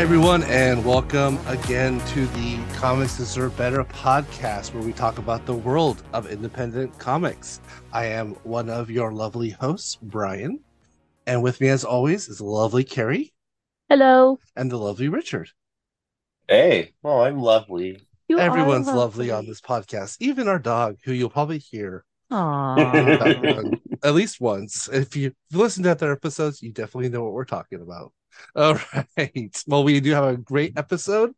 Hi, everyone, and welcome again to the Comics Deserve Better podcast, where we talk about the world of independent comics. I am one of your lovely hosts, Brian, and with me, as always, is lovely Carrie Hello. and the lovely Richard. Hey, well, I'm lovely. You are Everyone's lovely on this podcast, even our dog, who you'll probably hear Aww. at least once. If you listen to other episodes, you definitely know what we're talking about. All right. Well, we do have a great episode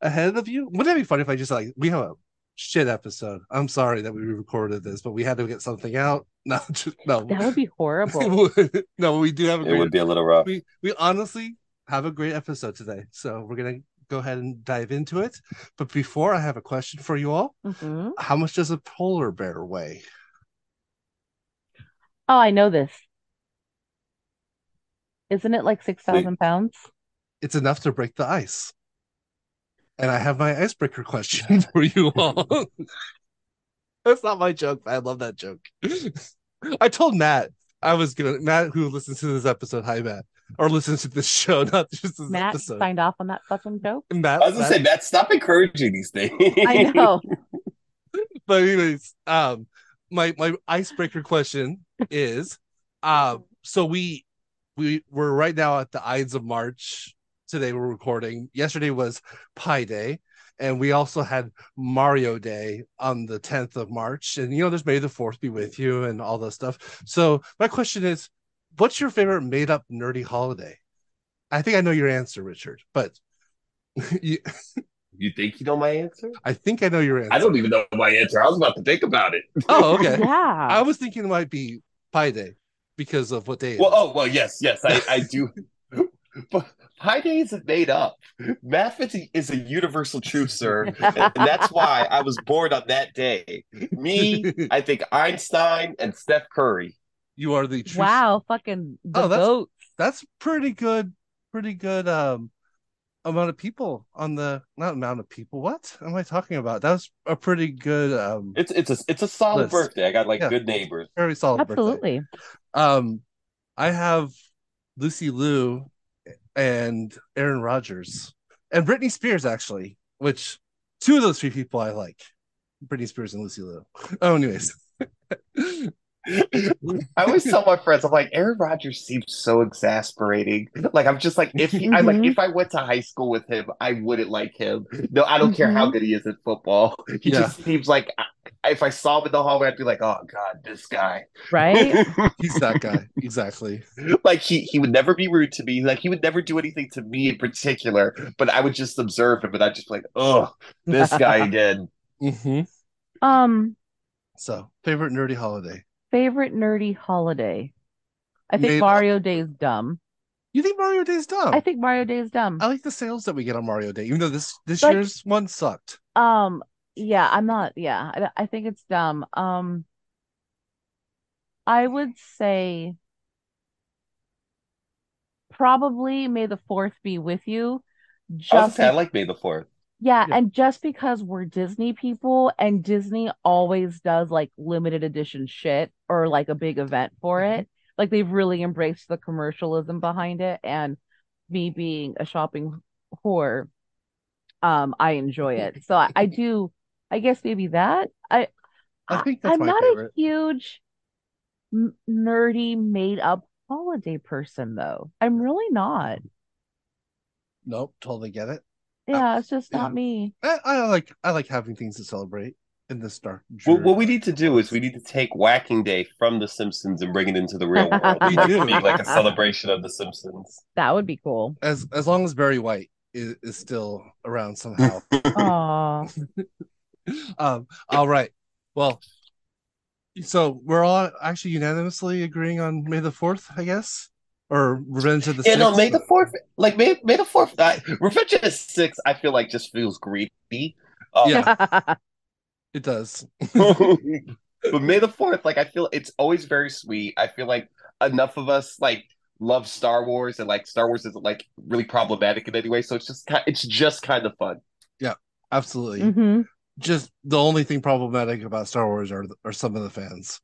ahead of you. Wouldn't it be funny if I just like we have a shit episode? I'm sorry that we recorded this, but we had to get something out. No, just, no, that would be horrible. no, we do have a It great. would be a little rough. we we honestly have a great episode today, so we're gonna go ahead and dive into it. But before, I have a question for you all. Mhm. How much does a polar bear weigh? Oh, I know this. Isn't it like 6,000 pounds? it's enough to break the ice. And I have my icebreaker question for you all. That's not my joke, but I love that joke. I told Matt I was gonna Matt who listens to this episode, hi Matt, or listens to this show, not just this Matt episode. signed off on that fucking joke. Matt, I was gonna Matt- say, Matt, stop encouraging these things. I know. but anyways, um, my my icebreaker question is, um, so we we we're right now at the Ides of March. Today we're recording. Yesterday was Pi Day, and we also had Mario Day on the tenth of March. And you know, there's May the Fourth be with you and all that stuff. So my question is, what's your favorite made up nerdy holiday? I think I know your answer, Richard, but you, You think you know my answer? I think I know your answer. I don't even know my answer. I was about to think about it. Oh, okay. Yeah. I was thinking it might be Pi Day because of what day. Well, is. oh, well, yes, yes, I, I do. But Pi Day isn't made up. Math is a, is a universal truth, sir. And that's why I was born on that day. Me, I think Einstein and Steph Curry. you are the true. Wow, fucking the Oh, that's- goat. that's pretty good. Pretty good. Um, amount of people on the not amount of people. What am I talking about? That was a pretty good. Um, It's it's a it's a solid List. birthday. I got like Yeah. good neighbors. very solid birthday. Absolutely. Um, I have Lucy Liu and Aaron Rodgers and Britney Spears actually, which two of those three people I like. Britney Spears and Lucy Liu. Oh, anyways. I always tell my friends, I'm like, Aaron Rodgers seems so exasperating. Like, I'm just like, if he, I like, Mhm. if I went to high school with him, I wouldn't like him. No, I don't care how Mhm. good he is at football. He Yeah. just seems like, if I saw him in the hallway, I'd be like, oh god, this guy. Right? He's that guy. exactly. like he he would never be rude to me. Like he would never do anything to me in particular. But I would just observe him, and I'd just be like, oh, this guy again. hmm um, So, favorite nerdy holiday. Favorite nerdy holiday. I think Made- Mario Day is dumb. You think Mario Day is dumb? I think Mario Day is dumb. I like the sales that we get on Mario Day, even though this this Like- year's one sucked. Um, yeah, I'm not, yeah, I, I think it's dumb. Um, I would say probably May the Fourth be with you. I Just say, I like May the Fourth. Yeah, Yeah. and just because we're Disney people and Disney always does like limited edition shit or like a big event for Mhm. it. Like they've really embraced the commercialism behind it and me being a shopping whore, um, I enjoy it. So I, I do, I guess maybe that. I I think that's I'm not favorite. a huge m- nerdy made up holiday person though. I'm really not. Nope, totally get it. Yeah, it's just yeah. not me. I, I like I like having things to celebrate in this dark. What, what we need to do is we need to take Whacking Day from The Simpsons and bring it into the real world. We Like, do. Be like a celebration of The Simpsons. That would be cool. as as long as Barry White is, is still around somehow. Aw. um, all right. Well, so we're all actually unanimously agreeing on May the Fourth, I guess, or Revenge of the Yeah, no, Sixth? May the Fourth, like May, May the Fourth, I, Revenge of the Six, I feel like just feels greedy. Um, Yeah. It does. but May the Fourth, like I feel it's always very sweet. I feel like enough of us like love Star Wars, and like Star Wars isn't like really problematic in any way, so it's just ki- it's just kind of fun. Yeah, absolutely. hmm Just the only thing problematic about Star Wars are are some of the fans.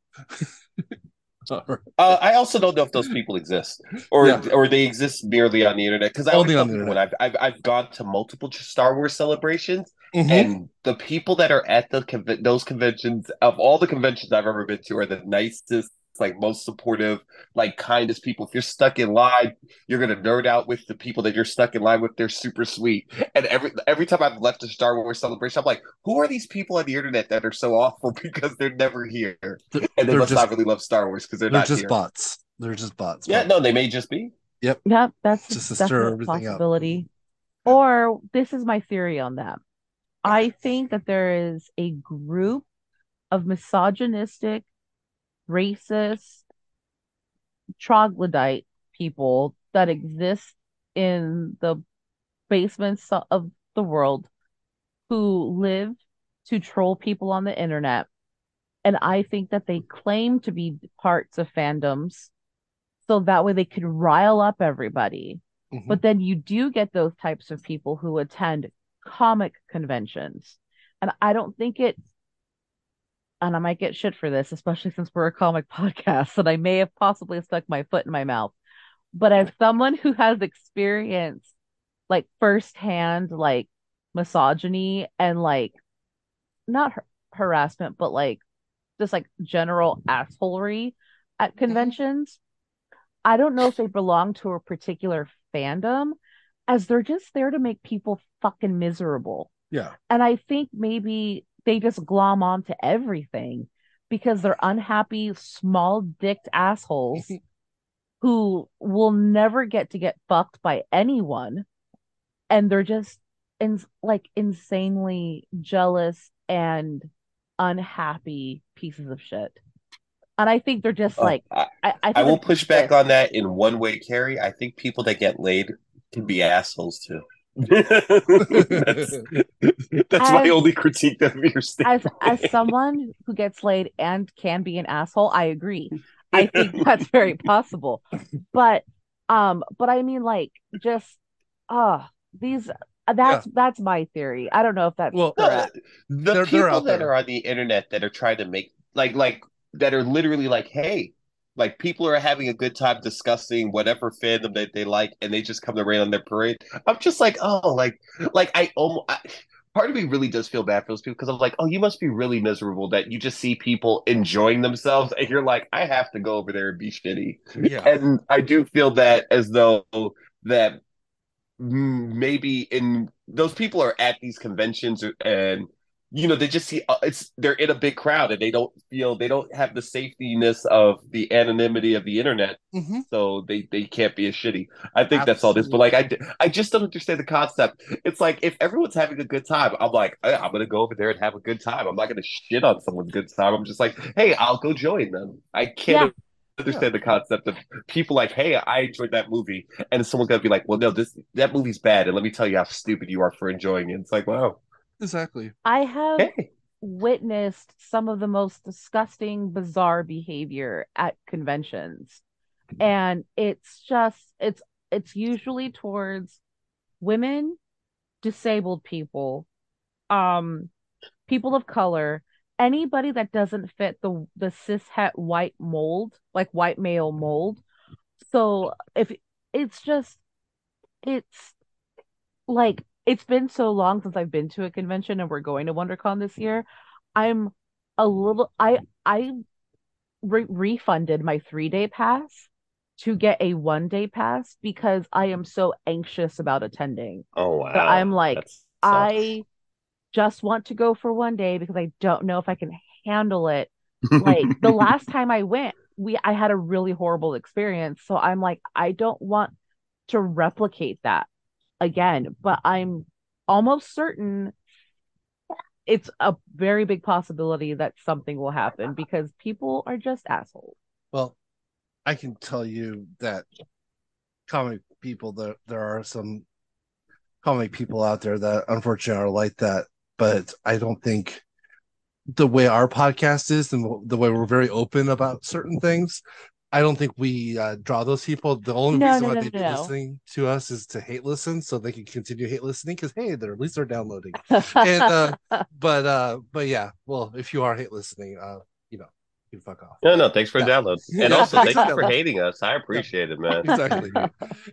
Uh, I also don't know if those people exist or Yeah. or they exist merely on the internet because I Only on the when I've, I've I've gone to multiple Star Wars celebrations Mhm. and the people that are at the those conventions of all the conventions I've ever been to are the nicest, like most supportive, like kindest people. If you're stuck in line, you're gonna nerd out with the people that you're stuck in line with. They're super sweet. And every every time I've left a Star Wars celebration, I'm like, who are these people on the internet that are so awful because they're never here and they must just- not really love Star Wars because they're, They're not just here. bots. They're just bots. Yeah, but- no, they may just be. Yep, Yep. that's Just to a stir definite everything up. possibility. Or this is my theory on that. I think that there is a group of misogynistic, racist, troglodyte people that exist in the basements of the world who live to troll people on the internet. And I think that they claim to be parts of fandoms so that way they could rile up everybody. Mhm. But then you do get those types of people who attend comic conventions. And I don't think it, and I might get shit for this, especially since we're a comic podcast, and I may have possibly stuck my foot in my mouth. But as someone who has experienced like firsthand, like misogyny and like not har- harassment, but like just like general assholery at mm-hmm. conventions, I don't know if they belong to a particular fandom as they're just there to make people fucking miserable. Yeah. And I think maybe they just glom onto everything because they're unhappy, small dicked assholes who will never get to get fucked by anyone. And they're just in, like insanely jealous and unhappy pieces of shit. And I think they're just Oh, like, I, I, I, I will push back on that in one way, Carrie. I think people that get laid can be assholes too. That's that's my only critique of your as statement. as someone who gets laid and can be an asshole, I agree. I think that's very possible. But um but I mean like just uh these that's that's my theory. I don't know if that's Well, correct. the They're- they're people out that there. are on the internet that are trying to make like like that are literally like, hey, like people are having a good time discussing whatever fandom that they like, and they just come to rain on their parade. I'm just like, oh, like like I almost. I, Part of me really does feel bad for those people because I'm like, oh, you must be really miserable that you just see people enjoying themselves and you're like, I have to go over there and be shitty. yeah. And I do feel that as though that maybe in those people are at these conventions and you know they just see uh, it's they're in a big crowd and they don't feel they don't have the safetyness of the anonymity of the internet. Mhm. so they they can't be as shitty. I think that's all this but like i i just don't understand the concept. It's like if everyone's having a good time i'm like "Eh, i'm gonna go over there and have a good time. I'm not gonna shit on someone's good time. I'm just like hey i'll go join them. I can't understand the concept of people like, hey, I enjoyed that movie, and someone's gonna be like, well, no, this that movie's bad, and let me tell you how stupid you are for enjoying it. It's like, wow, Exactly. I have hey, witnessed some of the most disgusting, bizarre behavior at conventions. And it's just it's it's usually towards women, disabled people, um, people of color, anybody that doesn't fit the the cis het white mold, like white male mold. So if it's just it's like it's been so long since I've been to a convention and we're going to WonderCon this year. I'm a little I I re- refunded my 3-day pass to get a 1-day pass because I am so anxious about attending. oh wow, But I'm like, I just want to go for one day because I don't know if I can handle it. Like the last time I went, we I had a really horrible experience. So I'm like, I don't want to replicate that again, but I'm almost certain it's a very big possibility that something will happen because people are just assholes. Well, I can tell you that comic people there there are some comic people out there that unfortunately are like that, but I don't think the way our podcast is and the way we're very open about certain things, I don't think we uh, draw those people. The only No, reason no, why no, they'd be no. listening to us is to hate listen, so they can continue hate listening because hey, they're at least they're downloading. And uh, but uh, but yeah, well, if you are hate listening, uh, you know, You fuck off. No, no, thanks for the Yeah. download. And also, thank you for hating us. I appreciate it, man. Exactly.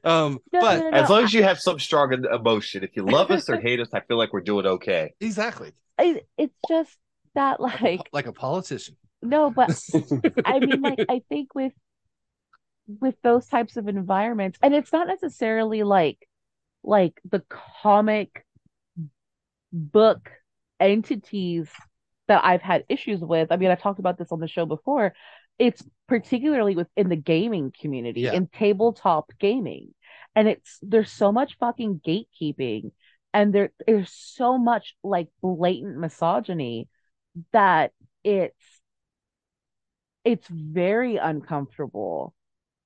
Um, No, but no, no, As long as you have some strong emotion, if you love us or hate us, I feel like we're doing okay. exactly I, it's just that like like a politician. no, but I mean, like, I think with with those types of environments, and it's not necessarily like like the comic book entities that I've had issues with. I mean, I've talked about this on the show before. It's particularly within the gaming community, Yeah. in tabletop gaming. And it's there's so much fucking gatekeeping and there there's so much like blatant misogyny that it's it's very uncomfortable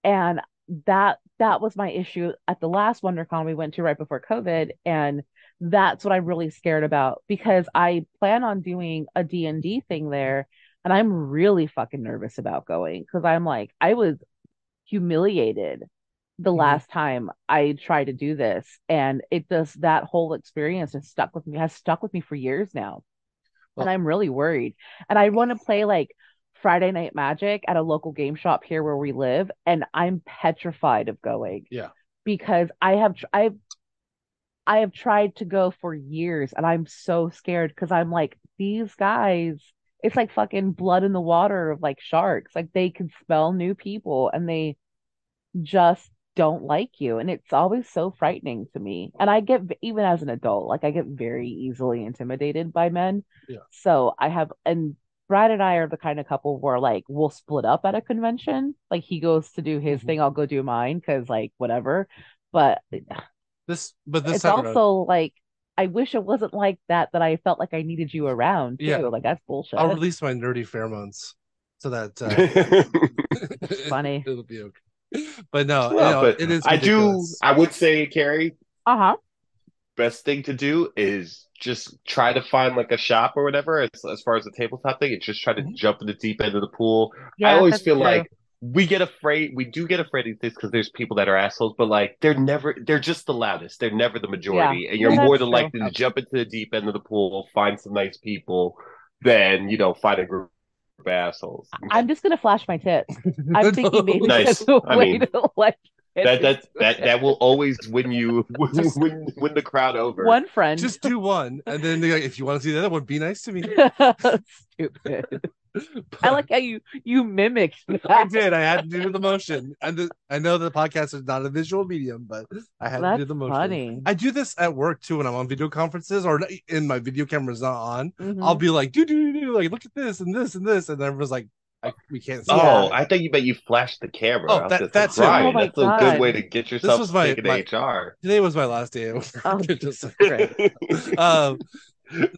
and that that was my issue at the last WonderCon we went to right before COVID. And that's what I'm really scared about because I plan on doing a D&D thing there and I'm really fucking nervous about going because I'm like I was humiliated the Mhm. last time I tried to do this. And it just that whole experience has stuck with me has stuck with me for years now. And I'm really worried. And I want to play like Friday Night Magic at a local game shop here where we live and I'm petrified of going Yeah. because I have tr- I've I have tried to go for years and I'm so scared because I'm like these guys it's like fucking blood in the water of like sharks like they can smell new people and they just don't like you and it's always so frightening to me and I get even as an adult like I get very easily intimidated by men Yeah. so I have and Brad and I are the kind of couple where like we'll split up at a convention like he goes to do his Mhm. thing I'll go do mine because like whatever but This, but this it's time around- also like I wish it wasn't like that that I felt like I needed you around too. Yeah. Like that's bullshit. I'll release my nerdy pheromones so that uh, Funny. it'll be okay. But no, you know, but it is. I do. I would say, Carrie, Uh-huh. Best thing to do is just try to find like a shop or whatever. As, as far as the tabletop thing, it's just try to Mhm. jump in the deep end of the pool. Yeah, I always feel true. like we get afraid. We do get afraid of this because there's people that are assholes, but like they're never. They're just the loudest. They're never the majority, and you're Yeah, more than true. likely to jump into the deep end of the pool, find some nice people, than you know find a group of assholes. I'm just gonna flash my tits. I'm thinking maybe Nice. that's a I way mean, to like that that that that will always win you win win, win the crowd over. one friend. just do one, and then like, if you want to see the other one, be nice to me. stupid. I like how you you mimicked I did. I had to do the motion, and the, I know the podcast is not a visual medium, but I had to do the motion. funny. I do this at work too when I'm on video conferences or in my video camera's not on. Mhm. I'll be like, do do do, like look at this and this and this, and everyone's like, I, we can't see. Oh, it. I thought you bet you flashed the camera. Oh, I that- that's it. Brian, Oh my that's a good way to get yourself was my- taken my- to HR. Today was my last day. At work. Oh, Just- great. um,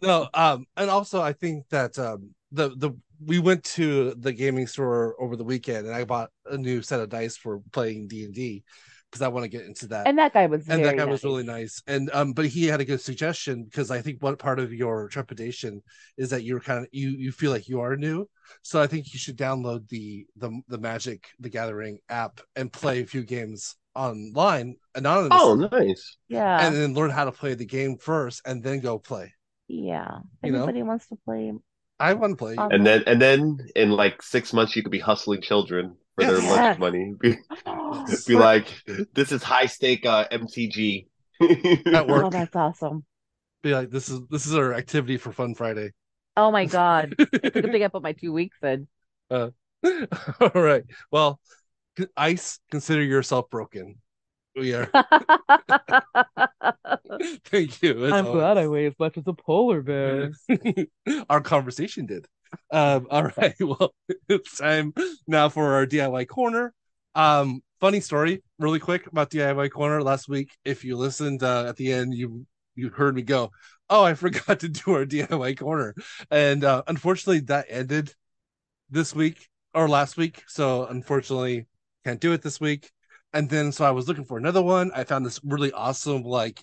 no, um, and also I think that um, the the we went to the gaming store over the weekend, and I bought a new set of dice for playing D and D because I want to get into that. And that guy was and that guy was really nice and um but he had a good suggestion because i think one part of your trepidation is that you're kind of you you feel like you are new so i think you should download the the the magic the gathering app and play a few games online anonymously Oh, nice. Yeah. and then learn how to play the game first and then go play yeah. you know? Anybody wants to play i want to play And then and then in like six months you could be hustling children for their lunch money. Be, be like, this is high stake uh, MTG. At work. Oh, that's awesome. be like this is this is our activity for fun friday Oh my God. Good thing I put my two weeks in. all right well ice consider yourself broken we are thank you as always. Glad I weigh as much as a polar bear. our conversation did. Um, all right, well, it's time now for our DIY corner. Um, funny story, really quick about DIY corner. Last week, if you listened uh, at the end, you you heard me go, "Oh, I forgot to do our DIY corner," and uh, unfortunately, that ended this week or last week. So unfortunately, can't do it this week. And then so I was looking for another one. I found this really awesome like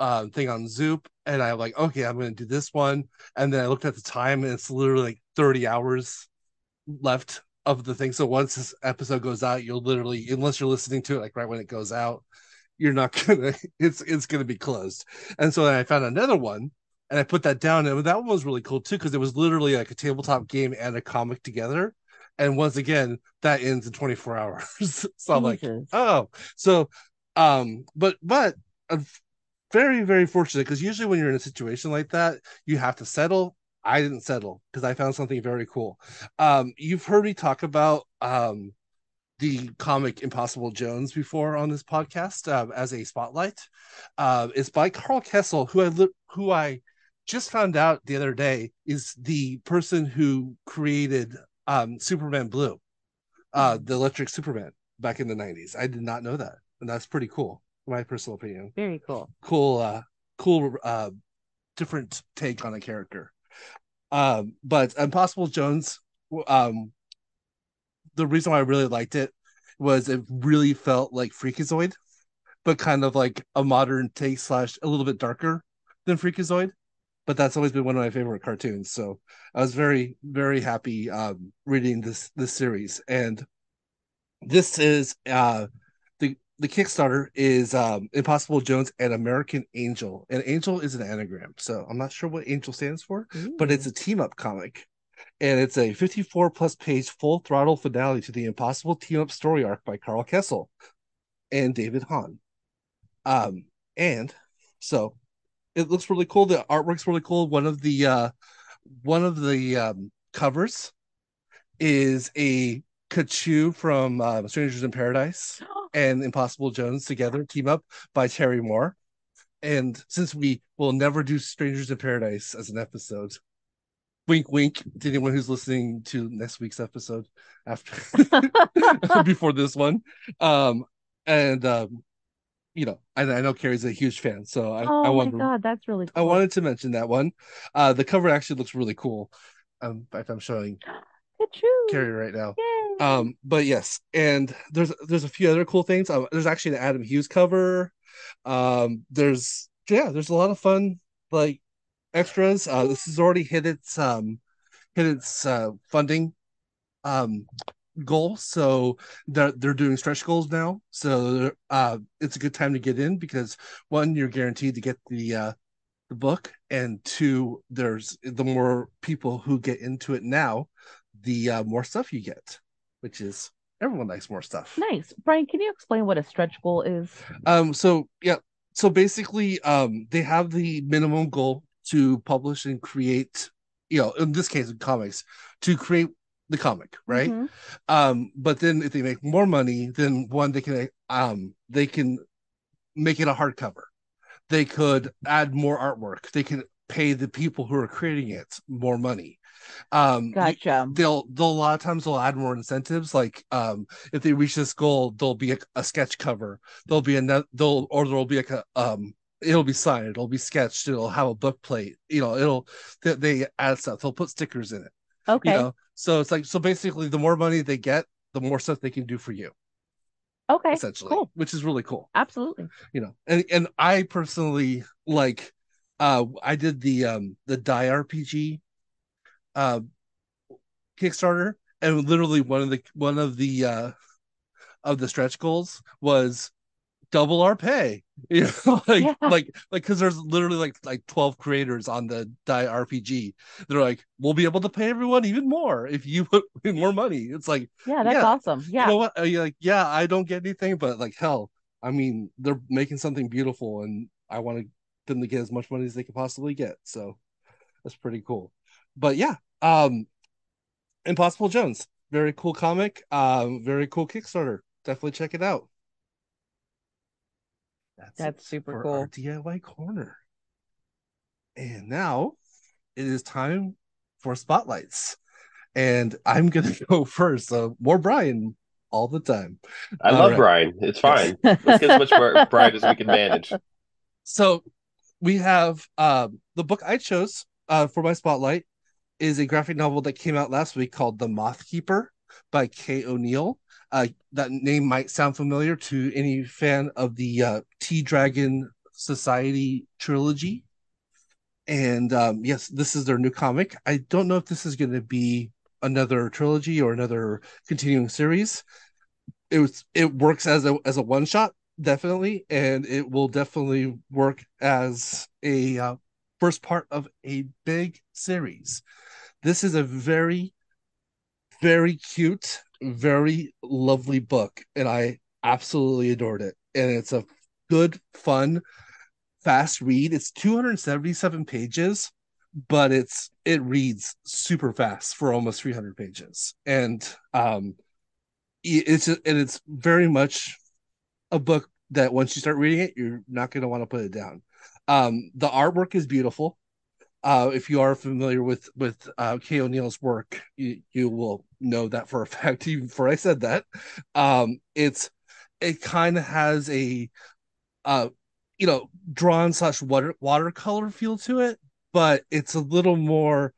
um thing on Zoop, and I'm like, okay, I'm gonna do this one. And then I looked at the time, and it's literally like 30 hours left of the thing. So once this episode goes out, you'll literally, unless you're listening to it like right when it goes out, you're not gonna. It's it's gonna be closed. And so then I found another one, and I put that down, and that one was really cool too because it was literally like a tabletop game and a comic together. And once again that ends in 24 hours. so I'm like, oh, so um, but but I'm very very fortunate because usually when you're in a situation like that, you have to settle. I didn't settle because I found something very cool. Um, you've heard me talk about um the comic Impossible Jones before on this podcast uh, as a spotlight. Uh, it's by Karl Kesel, who I li- who I just found out the other day is the person who created um, Superman Blue, uh, the Electric Superman back in the '90s. I did not know that, and that's pretty cool, in my personal opinion. Very cool. Cool, uh, cool, uh, different take on a character. Um, but Impossible Jones, um, the reason why I really liked it was it really felt like Freakazoid, but kind of like a modern take slash a little bit darker than Freakazoid. But that's always been one of my favorite cartoons. So I was very, very happy um, reading this this series. And this is uh, the the Kickstarter is um, Impossible Jones and American Angel. And Angel is an anagram, so I'm not sure what Angel stands for, but it's a team up comic and it's a 54 plus page full throttle finale to the impossible team up story arc by Karl Kesel and David Hahn. Um, and so it looks really cool. The artwork's really cool. One of the uh, one of the um, covers is a Katchoo from uh, Strangers in Paradise and Impossible Jones together team up by Terry Moore. And since we will never do Strangers in Paradise as an episode, wink wink to anyone who's listening to next week's episode after before this one um and um you know I, I know carrie's a huge fan so i oh i my wanted god, that's really cool. i wanted to mention that one. Uh the cover actually looks really cool. Um in fact i'm showing carrie right now. Yay. um but yes and there's there's a few other cool things. Um, there's actually an adam hughes cover. Um there's yeah there's a lot of fun like extras. Uh this has already hit its um hit its uh funding. Um goal so they're they're doing stretch goals now so uh it's a good time to get in because one you're guaranteed to get the uh the book and two there's the more people who get into it now the uh, more stuff you get which is everyone likes more stuff nice. Brian, can you explain what a stretch goal is? um so yeah so basically um they have the minimum goal to publish and create you know in this case in comics to create the comic right? Mhm. um but then if they make more money then one they can um they can make it a hardcover. They could add more artwork. They can pay the people who are creating it more money. Um Gotcha. they'll they'll a lot of times they'll add more incentives. Like um if they reach this goal there'll be a, a sketch cover. There'll be another there'll or there'll be like a um it'll be signed. It'll be sketched. It'll have a book plate. You know it'll they, they add stuff. They'll put stickers in it Okay. you know so it's like so basically the more money they get the more stuff they can do for you okay. essentially Cool. which is really cool Absolutely. you know and and i personally like uh i did the um the die rpg uh kickstarter and literally one of the one of the uh of the stretch goals was double our pay you know like Yeah. like like because there's literally like like 12 creators on the die rpg they're like we'll be able to pay everyone even more if you put in more money it's like Yeah, that's Yeah. awesome. Yeah. you know what? You're like, yeah, I don't get anything, but like, hell, I mean, they're making something beautiful, and I want them to get as much money as they could possibly get. So that's pretty cool. But yeah, um, Impossible Jones, very cool comic, um, very cool Kickstarter. Definitely check it out. That's it super for cool. our DIY corner. And now it is time for spotlights. And I'm gonna go first. So more Brian all the time. I All love right. Brian. It's fine. Let's get as much Brian as we can manage. So we have um, the book I chose uh, for my spotlight is a graphic novel that came out last week called The Moth Keeper by Kay O'Neill. Uh, that name might sound familiar to any fan of the uh, Tea Dragon Society trilogy. And um, yes, this is their new comic. I don't know if this is going to be another trilogy or another continuing series. It was it works as a as a one shot definitely, and it will definitely work as a uh, first part of a big series. This is a very very cute, very lovely book, and I absolutely adored it. And it's a good, fun, fast read. It's 277 pages, but it's it reads super fast for almost 300 pages, and um, it's and it's very much a book that once you start reading it, you're not going to want to put it down. Um, the artwork is beautiful. Uh, if you are familiar with with uh, Kay O'Neill's work, you, you will know that for a fact. Even before I said that, um, it's it kind of has a uh, you know drawn slash water watercolor feel to it, but it's a little more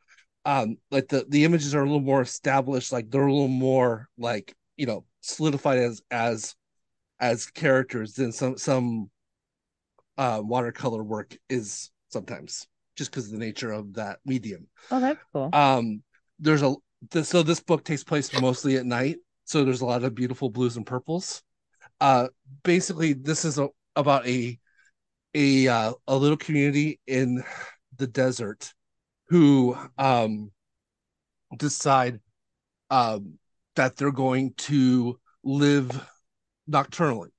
um like the the images are a little more established, like they're a little more like you know solidified as as as characters than some some uh watercolor work is sometimes just because of the nature of that medium. Oh, that's cool. Um, there's a so this book takes place mostly at night, so there's a lot of beautiful blues and purples. Uh, basically, this is a, about a a uh, a little community in the desert who um decide um that they're going to live nocturnally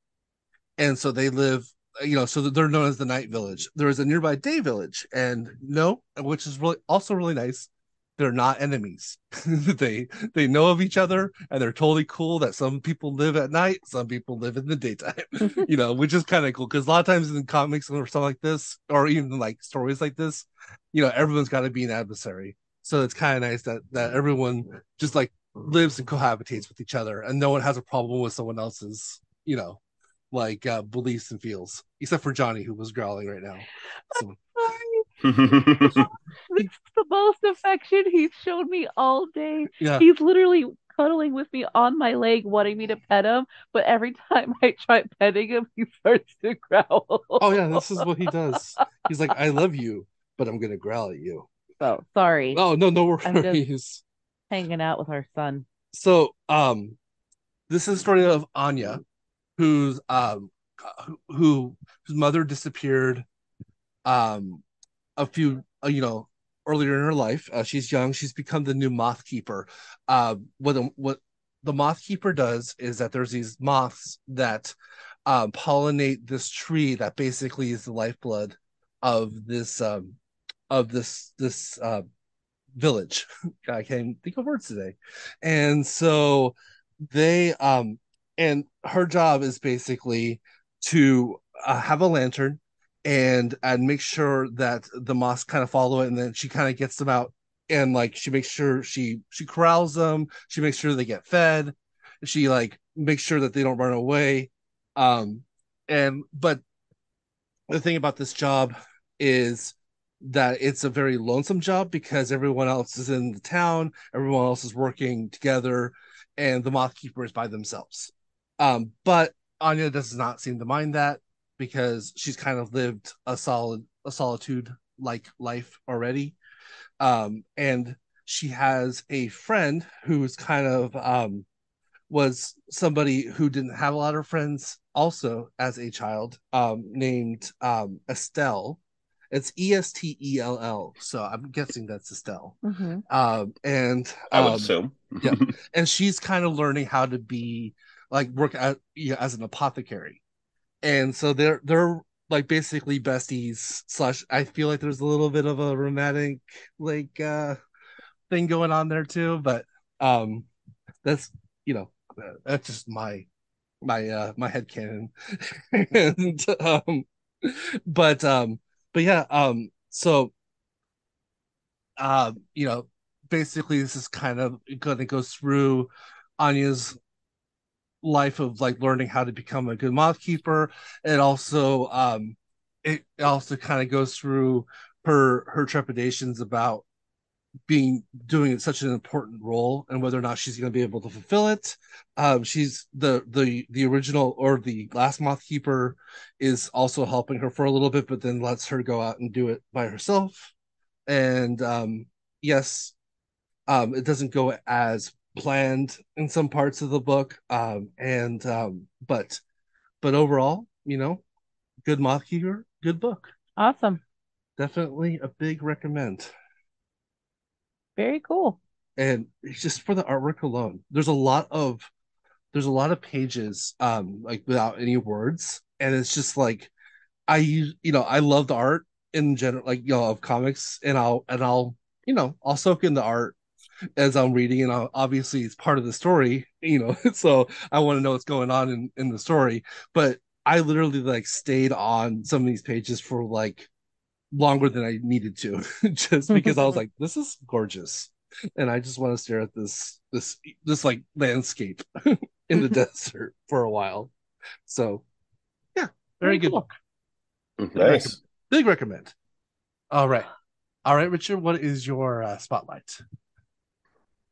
and so they live you know, so they're known as the Night Village. There is a nearby Day Village, and no, which is really also really nice. They're not enemies. they they know of each other, and they're totally cool. That some people live at night, some people live in the daytime. you know, which is kind of cool because a lot of times in comics or something like this, or even like stories like this, you know, everyone's got to be an adversary. So it's kind of nice that that everyone just like lives and cohabitates with each other, and no one has a problem with someone else's, you know, like uh, beliefs and feels, except for Johnny, who was growling right now. So. it's the most affection he's shown me all day. Yeah. He's literally cuddling with me on my leg, wanting me to pet him. But every time I try petting him, he starts to growl. Oh yeah, this is what he does. He's like, "I love you, but I'm gonna growl at you." Oh, sorry. Oh no, no I'm worries. Hanging out with our son. So, um, this is the story of Anya, who's um, who, who whose mother disappeared, um, a few uh, you know earlier in her life. Uh, she's young. She's become the new moth keeper. Uh, what the, what the moth keeper does is that there's these moths that um, pollinate this tree that basically is the lifeblood of this um, of this this uh, village. I can't think of words today, and so they um and her job is basically to uh, have a lantern and and make sure that the moths kind of follow it and then she kind of gets them out and like she makes sure she she corrals them she makes sure they get fed she like makes sure that they don't run away um and but the thing about this job is that it's a very lonesome job because everyone else is in the town everyone else is working together and the moth keeper is by themselves um but anya does not seem to mind that because she's kind of lived a solid a solitude like life already um and she has a friend who's kind of um was somebody who didn't have a lot of friends also as a child um named um Estelle it's E S T E L L so I'm guessing that's Estelle Mm-hmm. um and I would um, assume. yeah. and she's kind of learning how to be like work at, yeah, as an apothecary. And so they're they're like basically besties slash i feel like there's a little bit of a romantic like uh thing going on there too but um that's you know that's just my my uh my head canon. And um but um but yeah um so uh you know basically this is kind of to go through anya's life of like learning how to become a good moth keeper. It also um it also kind of goes through her her trepidations about being doing such an important role and whether or not she's going to be able to fulfill it. Um she's the the the original or the last moth keeper is also helping her for a little bit but then lets her go out and do it by herself. And um yes um it doesn't go as planned in some parts of the book um and um but but overall you know good keeper good book Awesome. definitely a big recommend Very cool. and just for the artwork alone. There's a lot of there's a lot of pages um like without any words, and it's just like I use you know I love the art in general, like you know of comics, and I'll and I'll you know I'll soak in the art as I'm reading, and I'll, obviously it's part of the story, you know. so I want to know what's going on in in the story, but I literally like stayed on some of these pages for like longer than I needed to, just because I was like, this is gorgeous, and I just want to stare at this this this like landscape in the desert for a while. So, yeah, very, very good cool. book. Nice, big recommend. All right, all right, Richard. What is your uh, spotlight?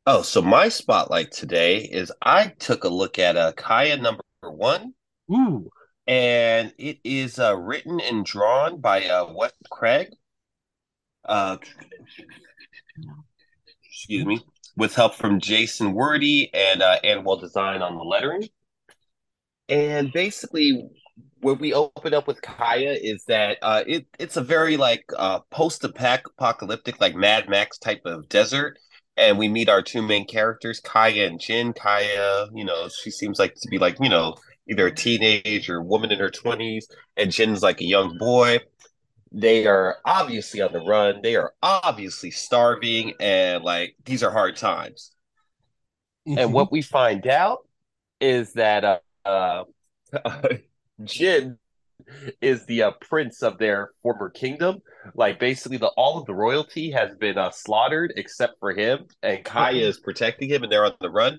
Oh, so my spotlight today is I took a look at a Kaya number one. Ooh and it is uh, written and drawn by uh, Wes Craig. Uh, excuse me, with help from Jason Wordie and uh, Design on the lettering. And basically, what we open up with Kaya is that uh, it it's a very like uh, post-apocalyptic, like Mad Max type of desert. And we meet our two main characters, Kaya and Jin. Kaya, you know, she seems like to be like, you know, either a teenage or a woman in her 20s, and Jin's like a young boy. They are obviously on the run. They are obviously starving, and like these are hard times. Mm-hmm. And what we find out is that uh, uh, Jin is the uh, prince of their former kingdom. Like basically, the all of the royalty has been uh, slaughtered except for him, and Kaya is protecting him, and they're on the run.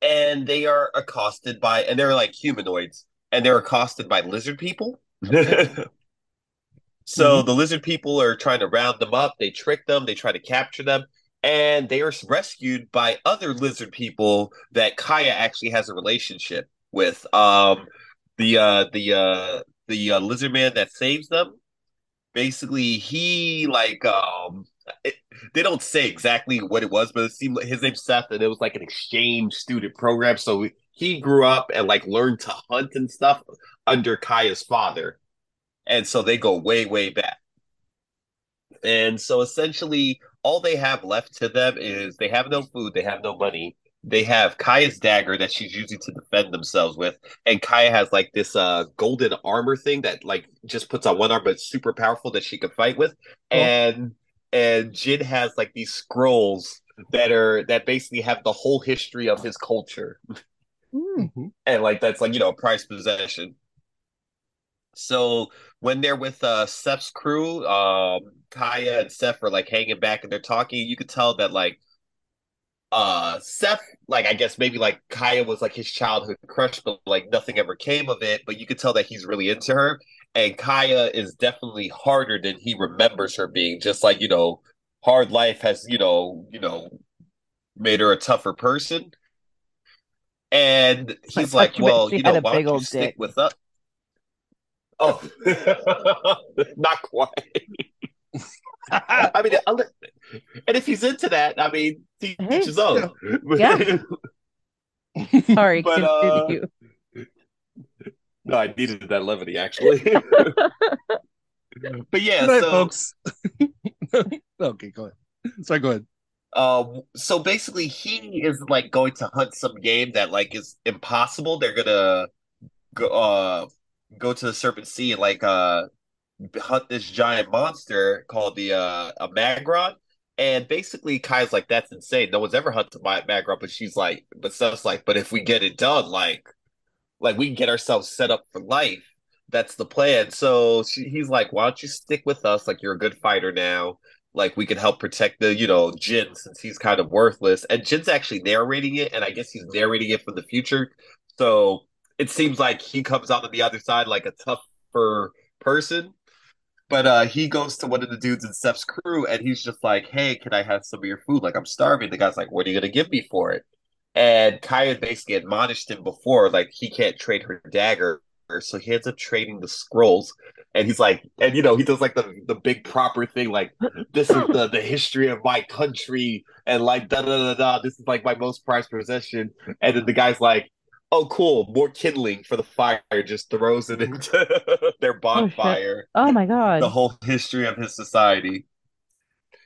And they are accosted by and they're like humanoids and they're accosted by lizard people. So mm-hmm. the lizard people are trying to round them up. They trick them. They try to capture them. And they are rescued by other lizard people that kaya actually has a relationship with. Um the uh the uh the uh, lizard man that saves them basically he like um it, they don't say exactly what it was, but it seemed like his name's Seth, and it was like an exchange student program. So he grew up and like learned to hunt and stuff under Kaya's father, and so they go way way back. And so essentially, all they have left to them is they have no food, they have no money. They have Kaya's dagger that she's using to defend themselves with, and Kaya has like this uh golden armor thing that like just puts on one arm, but super powerful that she can fight with. Oh. And and Jin has like these scrolls that are that basically have the whole history of his culture. Mm-hmm. And like that's like, you know, a prized possession. So when they're with uh Seth's crew, um Kaya and Seth are like hanging back and they're talking, you could tell that like uh Seth like I guess maybe like Kaya was like his childhood crush, but like nothing ever came of it. But you could tell that he's really into her and Kaya is definitely harder than he remembers her being. Just like you know, hard life has you know you know made her a tougher person. And he's like, "Well, you know, why don't you stick dick. with us?" Oh, not quite. I mean, and if he's into that, I mean, teach his own. Yeah. Sorry, but, uh, no, I needed that levity actually. but yeah, night, so folks. okay, go ahead. Sorry, go ahead. Um, so basically, he is like going to hunt some game that like is impossible. They're gonna go uh go to the Serpent Sea and like uh hunt this giant monster called the uh a Magron. And basically, Kai's like, "That's insane. No one's ever hunted by Magron." But she's like, "But stuff's like, but if we get it done, like, like we can get ourselves set up for life. That's the plan. So she, he's like, why don't you stick with us? Like you're a good fighter now. Like we can help protect the, you know, Jin since he's kind of worthless. And Jin's actually narrating it, and I guess he's narrating it for the future. So it seems like he comes out on the other side like a tougher person. But uh, he goes to one of the dudes in Seth's crew, and he's just like, "Hey, can I have some of your food? Like I'm starving." The guy's like, "What are you gonna give me for it?" And Kaya basically admonished him before, like he can't trade her dagger. So he ends up trading the scrolls. And he's like, and you know, he does like the, the big proper thing, like this is the, the history of my country, and like da da da da. This is like my most prized possession. And then the guy's like, oh cool more kindling for the fire just throws it into their oh, bonfire oh, oh, my god the whole history of his society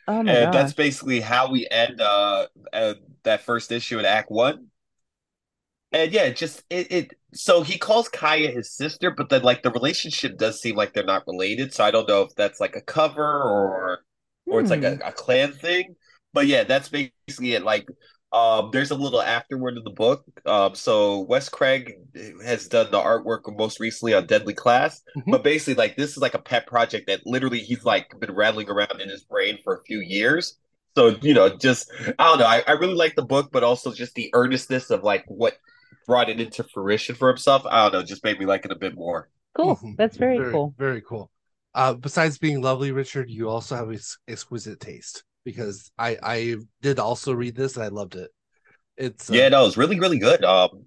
Oh my and that's basically how we end uh, uh that first issue in Act One. And yeah, just it, it so he calls Kaya his sister, but then like the relationship does seem like they're not related. So I don't know if that's like a cover or or it's like a, Hmm. a clan thing. But yeah, that's basically it. Like um there's a little afterword in the book. Um so Wes Craig has done the artwork most recently on Deadly Class. Mhm. But basically like this is like a pet project that literally he's like been rattling around in his brain for a few years. So, you know, just I don't know. I, I really like the book, but also just the earnestness of like what brought it into fruition for himself. I don't know, just made me like it a bit more. Cool. Mhm. That's very, very cool. Very cool. Uh, besides being lovely, Richard, you also have ex- exquisite taste because I I did also read this and I loved it. It's uh, Yeah, no, it's really, really good. Um,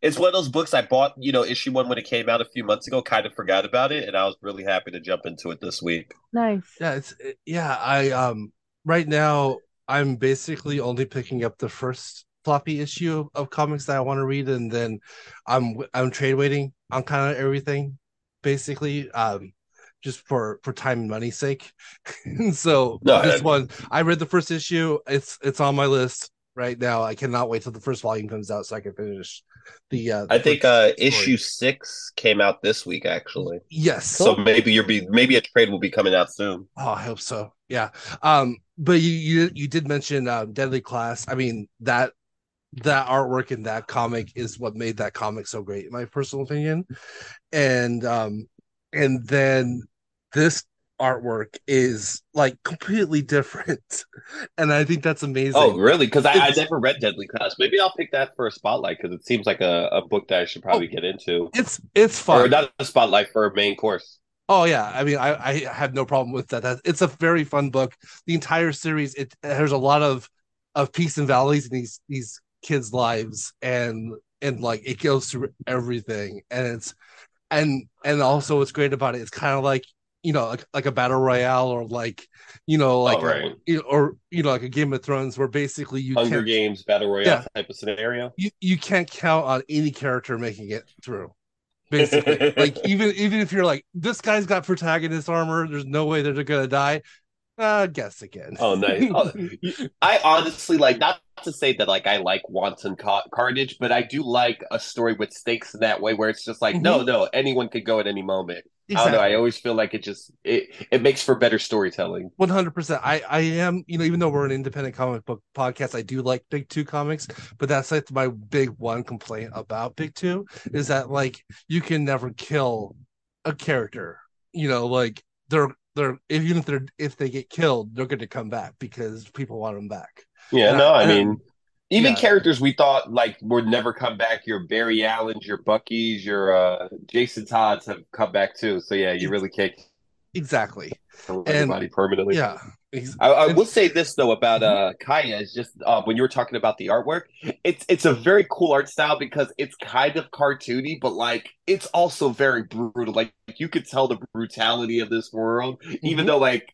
it's one of those books I bought, you know, issue one when it came out a few months ago, kind of forgot about it, and I was really happy to jump into it this week. Nice. yeah it's yeah I um right now I'm basically only picking up the first floppy issue of, of comics that I want to read and then I'm I'm trade waiting on kind of everything basically um just for for time and money's sake and so No, this I- one I read the first issue it's it's on my list right now I cannot wait till the first volume comes out so I can finish the uh I think uh, issue six came out this week, actually. yes So maybe you're be maybe a trade will be coming out soon. Oh, I hope so. Yeah. Um, but you you you did mention um, Deadly Class. I mean that that artwork in that comic is what made that comic so great, in my personal opinion. And um, and then this artwork is like completely different, and I think that's amazing. Oh, really? Because I, I never read Deadly Class. Maybe I'll pick that for a spotlight because it seems like a, a book that I should probably oh, get into. It's it's Or fun. not a spotlight for a main course. Oh yeah, I mean, I I have no problem with that. That it's a very fun book. The entire series, it there's a lot of of peaks and valleys in these these kids' lives, and and like it goes through everything, and it's and and also what's great about it, it's kind of like you know like like a battle royale or like you know oh, like oh, right. know, or you know like a Game of Thrones where basically you Hunger Games battle royale Yeah. type of scenario. you, you can't count on any character making it through basically like even even if you're like this guy's got protagonist armor there's no way that they're gonna die uh guess again Oh, nice. Oh, I honestly like not to say that like I like wanton ca- carnage, but I do like a story with stakes in that way where it's just like no, no, anyone could go at any moment. I don't know. I always feel like it just it it makes for better storytelling. One hundred percent. I I am you know even though we're an independent comic book podcast, I do like Big Two comics, but that's like my big one complaint about Big Two is that like you can never kill a character. You know, like they're they're even if they're if they get killed, they're going to come back because people want them back. Yeah, And no, I- I and- mean, even yeah. characters we thought like would never come back. Your Barry Allens, your Bucky's, your uh, Jason Todd's have come back too. So yeah, you really can't Exactly. And- permanently. Yeah. I, I will say this though about uh Kaya is just uh, when you were talking about the artwork, it's it's a very cool art style because it's kind of cartoony, but like it's also very brutal. Like you could tell the brutality of this world, even Mhm. though like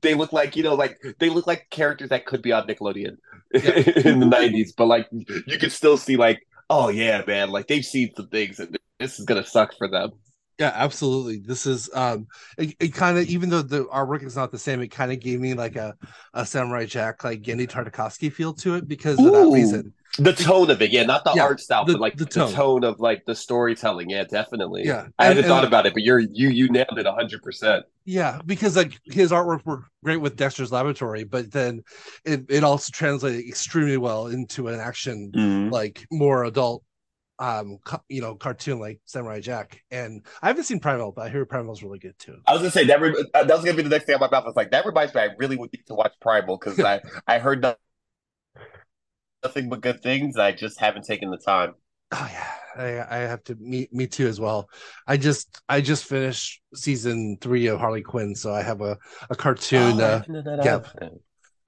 they look like you know like they look like characters that could be on Nickelodeon Yeah. in the nineties, but like you could still see like oh yeah man like they've seen some things and this is gonna suck for them. Yeah, absolutely. This is um it, it kind of even though the artwork is not the same, it kind of gave me like a a Samurai Jack like Genndy Tartakovsky feel to it because of that reason. The tone of it, yeah, not the Yeah, art style, the- but like the the tone. tone. of like the storytelling. Yeah, definitely. Yeah. I And- hadn't thought about it, but you're you you nailed it hundred percent. Yeah, because like his artwork were great with Dexter's Laboratory, but then it, it also translated extremely well into an action Mm-hmm. like more adult um co- you know cartoon like Samurai Jack. And I haven't seen Primal, but I hear Primal's really good too. I was gonna say that. Re- uh, that was gonna be the next thing on my mouth. I was like, that reminds me, I really would need to watch Primal because I I heard no- nothing but good things. I just haven't taken the time. Oh yeah, I, I have to me me too as well. I just I just finished season three of Harley Quinn, so I have a a cartoon. uh, yeah.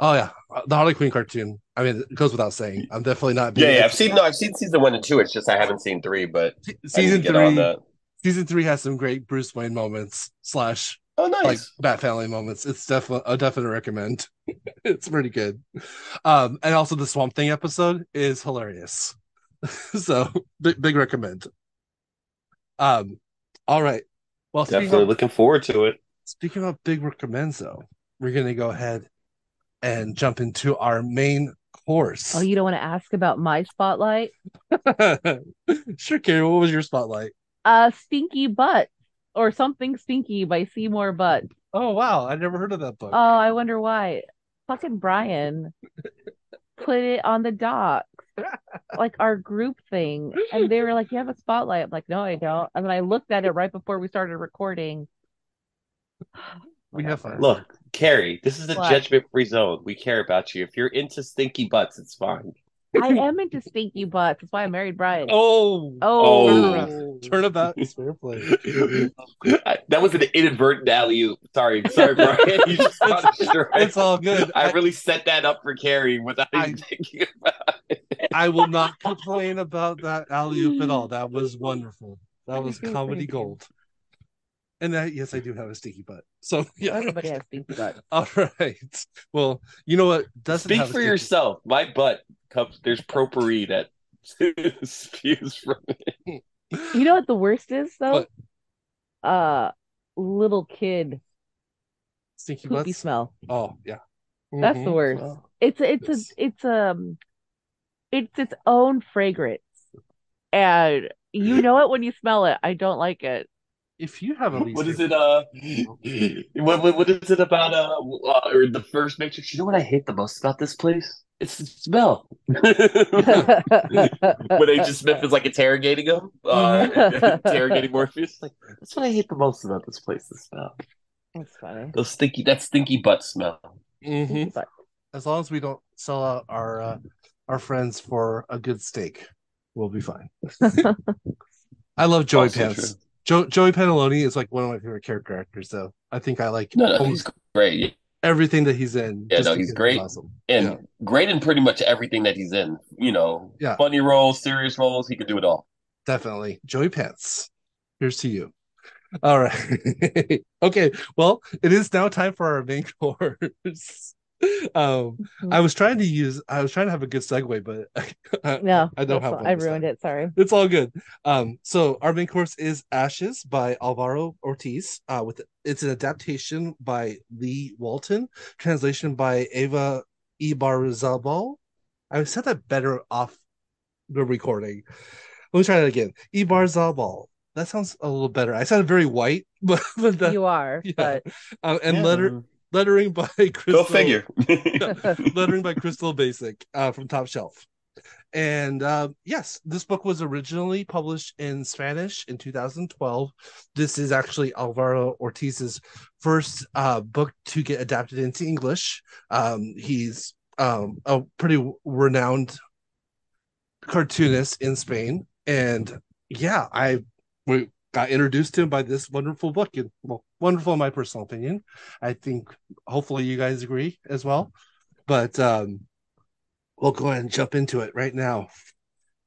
Oh yeah, the Harley Quinn cartoon. I mean, it goes without saying. I'm definitely not. Yeah, yeah. I've seen no, I've seen season one and two. It's just I haven't seen three, but season three. Season three has some great Bruce Wayne moments slash Oh, nice. like Bat Family moments. It's definitely a definite recommend. it's pretty good. Um, and also the Swamp Thing episode is hilarious. so big big recommend. Um, all right. Well, definitely of, looking forward to it. speaking of big recommends, though, we're gonna go ahead and jump into our main course. Oh, you don't want to ask about my spotlight? sure, Carrie. What was your spotlight? Uh, Stinky Butt or Something Stinky by Seymour Butt. Oh wow, I never heard of that book. Oh, I wonder why. Fucking Brian put it on the docs, like our group thing, and they were like, "You have a spotlight." I'm like, "No, I don't." And then I looked at it right before we started recording. we have fun. Look, Carrie, this is a What? judgment free zone. We care about you. If you're into stinky butts, it's fine. I am into stinky butts. That's why I married Brian. Oh, Oh, oh. turnabout is fair play. That was an inadvertent alley oop. Sorry, sorry, Brian. You just got it straight. it's all good. I I, really set that up for Carrie without I- even thinking about it. I will not complain about that alley oop at all. That was wonderful. That was comedy gold. And that, yes, I do have a stinky butt. So yeah. everybody has stinky butt. All right. Well, you know what? Doesn't Speak have for sticky- yourself. My butt comes. There's properi that spews from it. You know what the worst is though? What? Uh, little kid Stinky poopy butts. smell. Oh yeah. That's the Mhm. worst. Well, It's a, it's Yes. a it's um it's its own fragrance. And you know it when you smell it. I don't like it. If you have a least What is favorite- it? Uh, what, what what is it about? Uh, uh, or the first Matrix? You know what I hate the most about this place? It's the smell. when Agent Smith is like interrogating him, uh, interrogating Morpheus. Like that's what I hate the most about this place. The smell. That's funny. Those stinky, that stinky butt smell. Mhm. But As long as we don't sell out our uh, our friends for a good steak, we'll be fine. I love Joey Also Pants. true. Jo- Joey Pantoliano is like one of my favorite character actors, though. I think I like No, no, he's great. everything that he's in. Yeah, no, he's great. Awesome. and Yeah. great in pretty much everything that he's in. You know, Yeah. funny roles, serious roles, he could do it all. Definitely. Joey Pants. Here's to you. All right. okay. Well, it is now time for our main course. Um, I was trying to use I was trying to have a good segue, but I, no, I don't have. I ruined it. Sorry. It's all good. Um, so our main course is Ashes by Alvaro Ortiz. Uh, with it's an adaptation by Leigh Walton, translation by Eva Ibarzabal. I said that better off the recording. Let me try that again. Ibarzabal. That sounds a little better. I sounded very white, but, but that, you are, yeah. but um, and Yeah. letter lettering by Krystal. Go figure. lettering by Krystal Beisick uh, from Top Shelf. And uh, yes, this book was originally published in Spanish in 2012. This is actually Alvaro Ortiz's first uh, book to get adapted into English. Um, he's um, a pretty renowned cartoonist in Spain, and yeah, I we got introduced to him by this wonderful book, and well, wonderful in my personal opinion. I think hopefully you guys agree as well. But um, we'll go ahead and jump into it right now.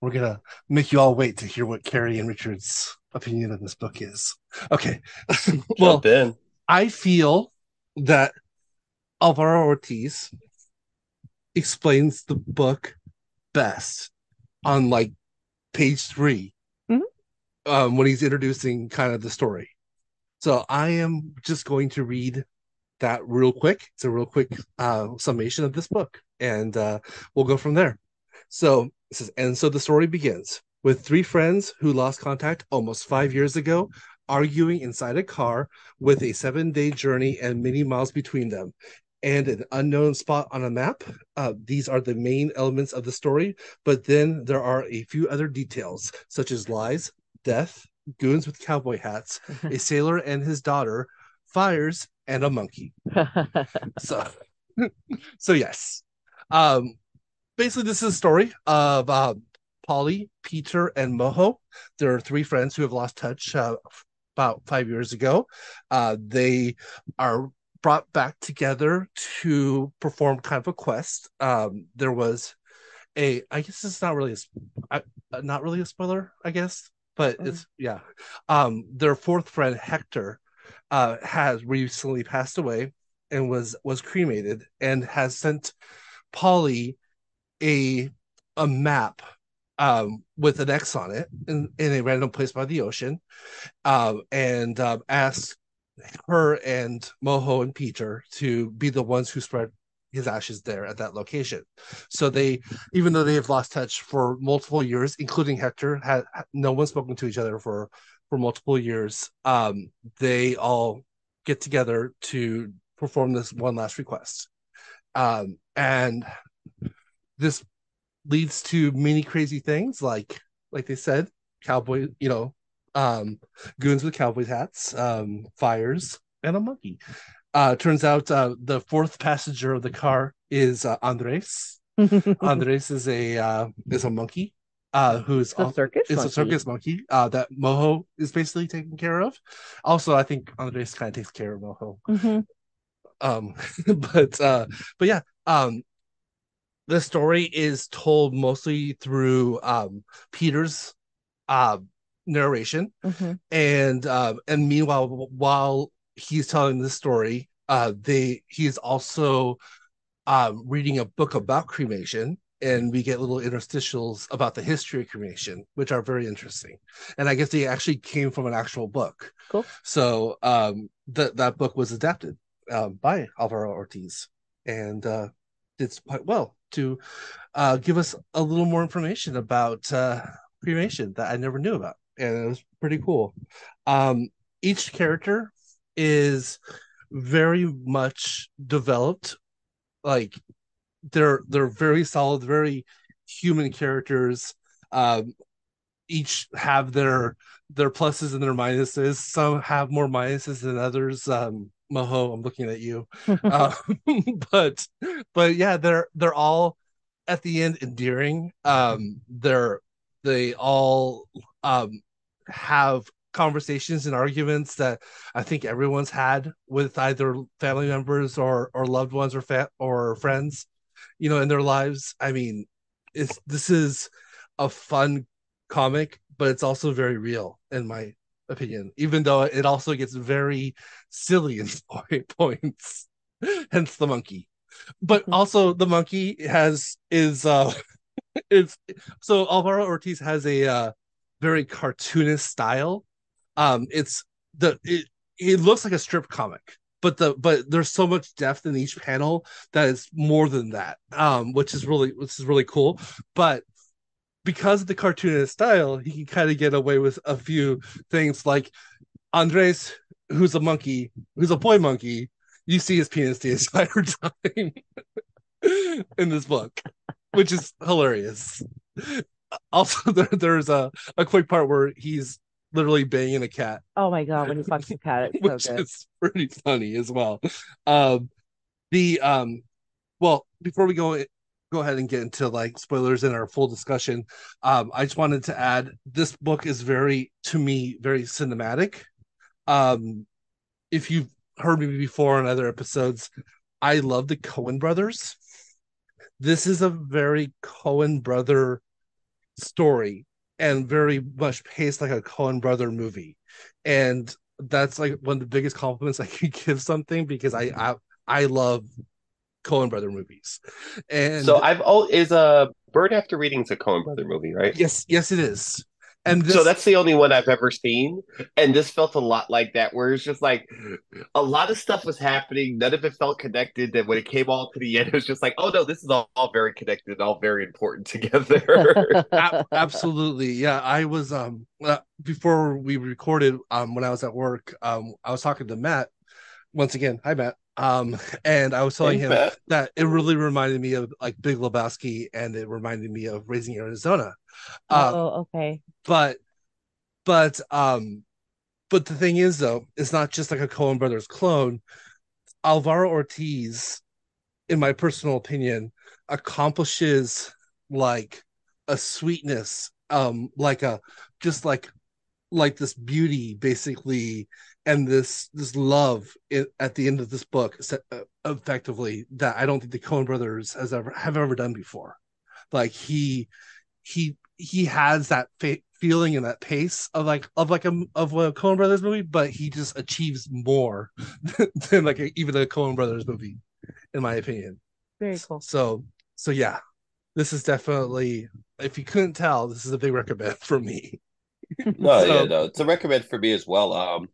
We're gonna make you all wait to hear what Carrie and Richard's opinion of this book is. Okay. well, in. I feel that Alvaro Ortiz explains the book best on like page 3 Mhm. Um, when he's introducing kind of the story. So I am just going to read that real quick. It's a real quick uh, summation of this book, and uh, we'll go from there. So it says, and so the story begins with three friends who lost contact almost five years ago, arguing inside a car with a seven day journey and many miles between them and an unknown spot on a map. Uh, these are the main elements of the story, but then there are a few other details, such as lies, death, goons with cowboy hats, a sailor and his daughter, fires, and a monkey. So, so yes. Um, basically, this is a story of uh, Polly, Peter, and Moho. There are three friends who have lost touch uh, about five years ago. Uh, they are brought back together to perform kind of a quest. Um, there was a, I guess it's not really a, uh, not really a spoiler, I guess, but Mhm. it's yeah. Um, their fourth friend Hector uh, has recently passed away and was was cremated and has sent Polly a a map um, with an X on it in, in a random place by the ocean, um, and um, asked her and Moho and Peter to be the ones who spread his ashes there at that location. So they, even though they have lost touch for multiple years, including Hector, had no one spoken to each other for for multiple years. Um, they all get together to perform this one last request, um, and this leads to many crazy things, like like they said, cowboy, you know, um, goons with cowboy hats, um, fires, and a monkey. Uh, turns out uh, the fourth passenger of the car is uh, Andres. Andres is a uh, is a monkey uh, who's a circus. Is monkey. a circus monkey uh, that Moho is basically taking care of. Also, I think Andres kind of takes care of Moho. Mhm. Um, but uh, but yeah, um, the story is told mostly through um Peter's uh narration Mhm. and and meanwhile while he's telling this story uh they he's also um reading a book about cremation and we get little interstitials about the history of cremation which are very interesting. And i guess they actually came from an actual book. Cool. so um that that book was adapted um, by alvaro ortiz and uh did quite well to uh give us a little more information about uh cremation that i never knew about. And it was pretty cool. Um each character is very much developed like they're they're very solid very human characters. Um each have their their pluses and their minuses. Some have more minuses than others. Um moho i'm looking at you. Uh, but but yeah they're they're all at the end endearing. Um they're they all um have conversations and arguments that I think everyone's had with either family members or or loved ones or fa- or friends, you know, in their lives. I mean, it's this is a fun comic, but it's also very real in my opinion. Even though it also gets very silly in point points, hence the monkey. But Mhm. also the monkey has is uh is so Alvaro Ortiz has a uh very cartoonist style um it's the it it looks like a strip comic but the but there's so much depth in each panel that it's more than that um which is really which is really cool. But because of the cartoonist style he can kind of get away with a few things like andres who's a monkey who's a boy monkey. You see his penis the entire time in this book which is hilarious. Also there, there's a, a quick part where he's literally banging a cat Oh my god, when he fucks the cat, it's which so is pretty funny as well. Um, the um, well, before we go go ahead and get into like spoilers in our full discussion, um, I just wanted to add this book is very to me very cinematic. Um, if you've heard me before in other episodes, I love the Coen brothers. This is a very Coen brother story and very much paced like a Coen brother movie. And that's like one of the biggest compliments I can give something because I mm-hmm. I, I love Coen brother movies. And So I've oh is a Burn After Reading Reading's a Coen Brother movie, right? yes, yes it is. And this, So that's the only one I've ever seen, and this felt a lot like that, where it's just like a lot of stuff was happening, none of it felt connected. And when it came all to the end, it was just like, oh no, this is all, all very connected, all very important together. Ab- absolutely. Yeah i was um uh, before we recorded um when i was at work um i was talking to matt. Once again hi matt um and i was telling Hey, him Matt. that it really reminded me of like big lebowski and it reminded me of raising arizona uh, oh, okay. but but um but the thing is though it's not just like a coen brothers clone alvaro ortiz in my personal opinion accomplishes like a sweetness um like a just like like this beauty basically and this this love i at the end of this book uh, effectively that i don't think the coen brothers has ever have ever done before like he he he has that fa- feeling and that pace of like of like a of a coen brothers movie but he just achieves more than like a, even a coen brothers movie in my opinion Very cool. so so yeah this is definitely if you couldn't tell this is a big recommend for me No, So- yeah, no, it's a recommend for me as well. Um,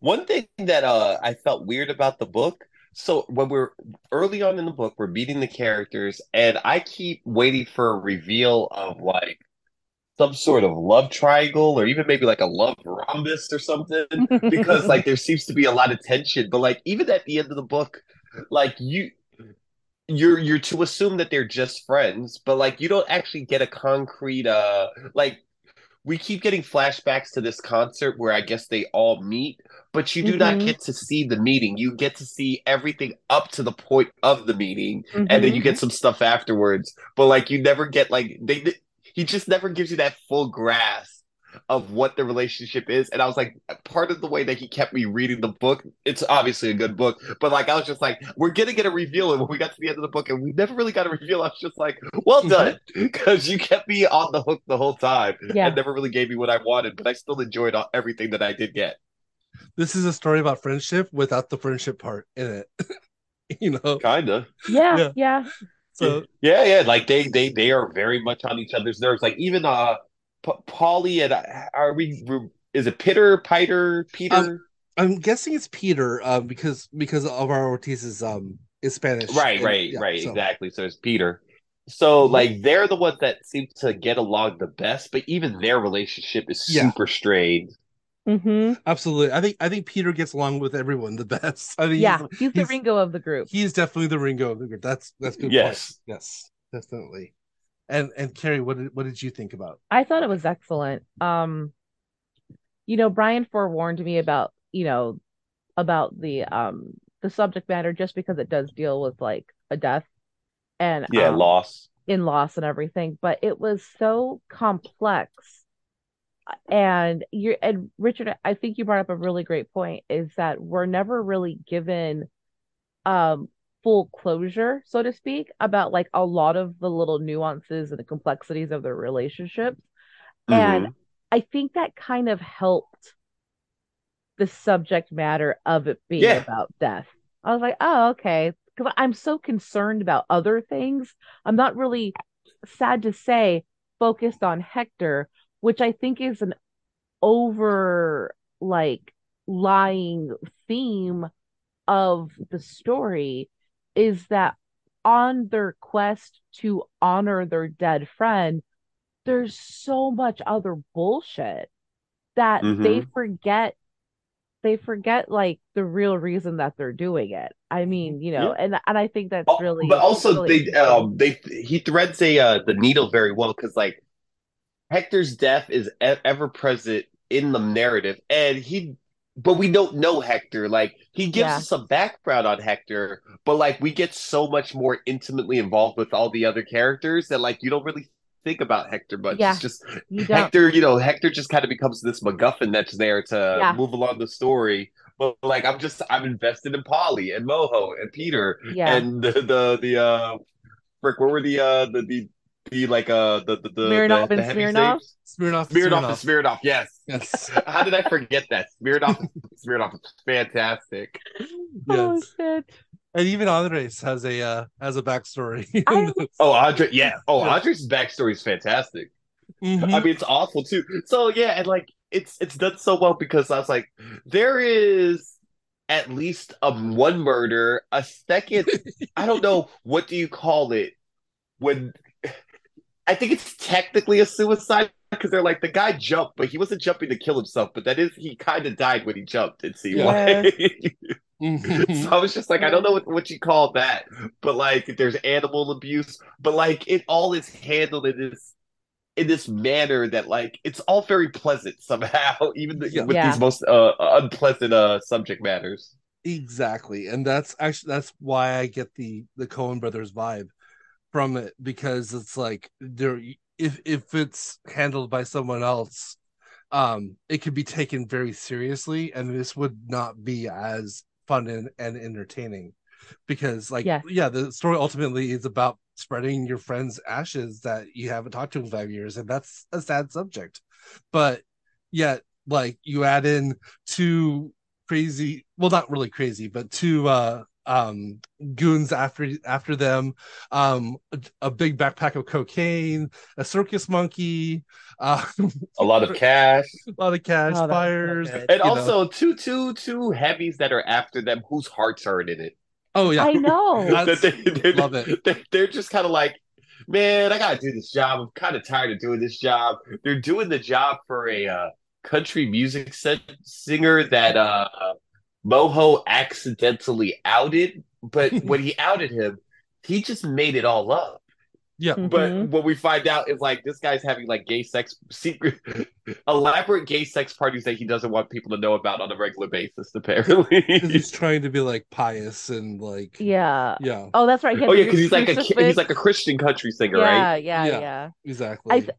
one thing that uh I felt weird about the book so when we're early on in the book, we're meeting the characters, and I keep waiting for a reveal of like some sort of love triangle or even maybe like a love rhombus or something because like there seems to be a lot of tension but like even at the end of the book like you you're you're to assume that they're just friends but like you don't actually get a concrete uh like we keep getting flashbacks to this concert where I guess they all meet, but you do Mhm. not get to see the meeting. You get to see everything up to the point of the meeting, and Mm-hmm. then you get some stuff afterwards. But like you never get like they- he just never gives you that full grasp of what the relationship is. And I was like, part of the way that he kept me reading the book, it's obviously a good book, but like I was just like, we're gonna get a reveal. And when we got to the end of the book and we never really got a reveal, I was just like, well done. Because you kept me on the hook the whole time Yeah. and never really gave me what I wanted, but I still enjoyed all, everything that I did get. This is a story about friendship without the friendship part in it. you know, Kinda. Yeah, Yeah. yeah. so Yeah, yeah. Like they they they are very much on each other's nerves. Like even uh P- Polly and uh, are we is it Peter? Piter, Peter? Um, I'm guessing it's Peter, um, because because Alvaro Ortiz is um is Spanish. right, and- right, yeah, right, so- exactly. So it's Peter. So Mhm. like they're the ones that seem to get along the best, but even their relationship is Yeah. super strained. Mm-hmm. Absolutely. I think I think Peter gets along with everyone the best. I think Yeah, he's, he's the he's- Ringo of the group. he's definitely the Ringo of the group. That's that's good. Yes. Point. Yes, definitely. And and Carrie, what did what did you think about? I thought it was excellent. Um, you know, Brian forewarned me about, you know, about the um the subject matter just because it does deal with like a death and Yeah, um, loss. in loss and everything, but it was so complex. And you're and Richard, I think you brought up a really great point is that we're never really given um full closure, so to speak, about like a lot of the little nuances and the complexities of their relationships. And Mhm. I think that kind of helped the subject matter of it being Yeah. about death. I was like, oh, okay. Because I'm so concerned about other things. I'm not really sad to say focused on Hector, which I think is an over like lying theme of the story is that on their quest to honor their dead friend, there's so much other bullshit that they forget they forget like the real reason that they're doing it. I mean, you know, and and I think that's Oh, really but also really they um they he threads a uh, the needle very well because like Hector's death is e- ever present in the narrative and he but we don't know Hector like he gives Yeah. us some background on Hector but like we get so much more intimately involved with all the other characters that like you don't really think about Hector much Yeah. it's just you Hector, you know, Hector just kind of becomes this MacGuffin that's there to Yeah. move along the story. But like, I'm just, I'm invested in Polly and Moho and Peter yeah. and the the the uh, frick, what were the uh the the, the like uh the the the, Smirnoff the, and the heavy Smirnoff? saves? Smirnoff. Smirnoff and Smirnoff, yes. Yes. How did I forget that? Smirnoff, Smirnoff is fantastic. Oh yes. shit. And even Andres has a uh has a backstory. Oh, Andre, yeah. Oh, Yeah. Andres' backstory is fantastic. Mhm. I mean, it's awful too. So yeah, and like it's it's done so well because I was like, there is at least a one murder, a second. I don't know what do you call it when. I think it's technically a suicide because they're like the guy jumped, but he wasn't jumping to kill himself. But that is he kind of died when he jumped. It seemed Yeah. like. So I was just like, I don't know what, what you call that, but like there's animal abuse, but like it all is handled in this in this manner that like it's all very pleasant somehow, even the, Yeah. with Yeah. these most uh, unpleasant uh subject matters. Exactly, and that's actually that's why I get the the Coen brothers vibe from it because it's like there if if it's handled by someone else, um, it could be taken very seriously, and this would not be as fun and, and entertaining because like Yes. yeah the story ultimately is about spreading your friend's ashes that you haven't talked to in five years and that's a sad subject but yet like you add in two crazy well not really crazy but two uh um goons after after them um a, a big backpack of cocaine a circus monkey uh, A lot of cash, a lot of cash Oh, fires and you know. also two two two heavies that are after them whose hearts are in it. Oh yeah, I know. That's- they, they're, love it. they- they're just kind of like, man, I gotta do this job. I'm kind of tired of doing this job. They're doing the job for a uh, country music se- singer that uh, Moho accidentally outed, but when he outed him, he just made it all up. yeah. But Mhm. what we find out is like this guy's having like gay sex secret elaborate gay sex parties that he doesn't want people to know about on a regular basis, apparently. he's trying to be like pious and like yeah. yeah, Oh, that's right. oh yeah, because he's like a he's like a Christian country singer, yeah, right? yeah, Yeah. yeah. exactly. I th-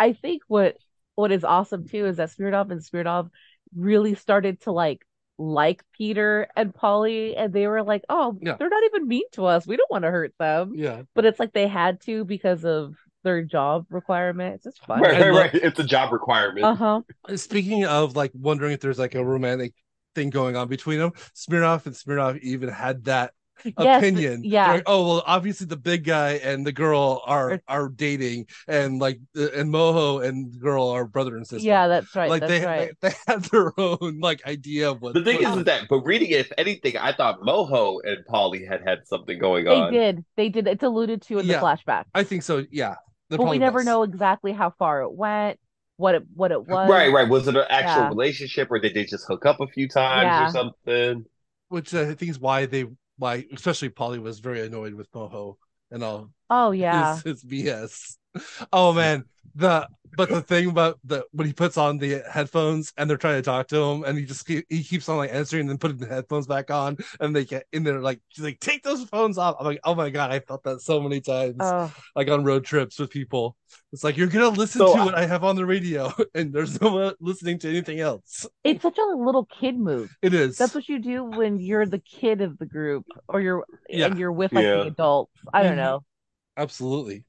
I think what what is awesome too is that Smirnov and Smirnov really started to like like Peter and Polly, and they were like, "Oh, Yeah. they're not even mean to us. We don't want to hurt them." yeah, But it's like they had to because of their job requirement. It's just fun. Right, right, right. It's a job requirement. Uh huh. Speaking of like wondering if there's like a romantic thing going on between them, Smirnoff and Smirnoff even had that Yes, opinion. yeah. Like, oh well, obviously the big guy and the girl are are dating, and like uh, and Moho and the girl are brother and sister. Yeah, that's right. like that's they, right. they they had their own like idea of what. The thing what- is, is that, but reading it, if anything, I thought Moho and Polly had had something going They on. They did. They did. It's alluded to in Yeah. the flashback, I think so. Yeah, There but we never was. know exactly how far it went, what it what it was. Right, right. Was it an actual Yeah. relationship, or did they just hook up a few times Yeah. or something? which I think is why they why especially Polly was very annoyed with Moho and all Oh yeah. his, his BS. Oh man, the but the thing about the when he puts on the headphones and they're trying to talk to him and he just keep, he keeps on like answering and then putting the headphones back on and they get in there like she's like take those phones off. I'm like oh my god, I felt that so many times Oh, like on road trips with people. It's like you're gonna listen So to I- what I have on the radio and there's no one listening to anything else. it's such a little kid move. It is. That's what you do when you're the kid of the group, or you're Yeah. and you're with like Yeah. the adults. I don't Mhm. know. absolutely.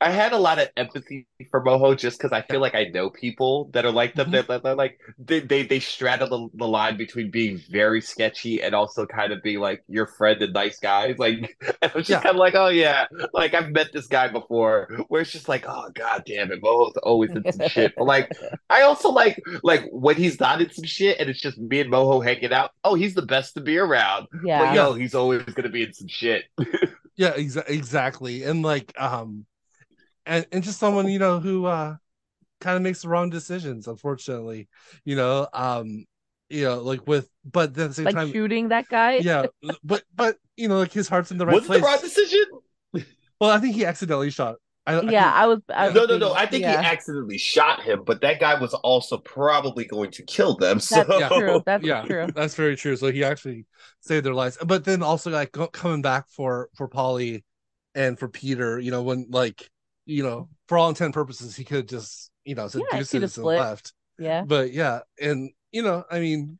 I had a lot of empathy for Moho just because I feel like I know people that are like them. Mhm. That, that, that, like they they they straddle the, the line between being very sketchy and also kind of being like your friend and nice guys. Like I'm just Yeah. kind of like, oh yeah, like I've met this guy before. Where it's just like, oh god damn it, Moho's always in some shit. But like I also like like when he's not in some shit and it's just me and Moho hanging out. Oh, he's the best to be around. Yeah. But yo, he's always gonna be in some shit. Yeah, exa- exactly. And like um and and just someone, you know, who uh kind of makes the wrong decisions, unfortunately. You know, um you know, like with but then at the same like time shooting that guy. yeah, but but you know, like his heart's in the right Was it place. the wrong decision? Well, I think he accidentally shot. I, I Yeah, think- I was. I was No, no, no. I think yeah. he accidentally shot him, but that guy was also probably going to kill them. So That's Yeah. true. That's yeah, true. that's very true. So he actually saved their lives, but then also like coming back for for Polly and for Peter. You know, when like you know, for all intent and purposes, he could just you know said Yeah, he deuces and left. Yeah. but yeah and you know i mean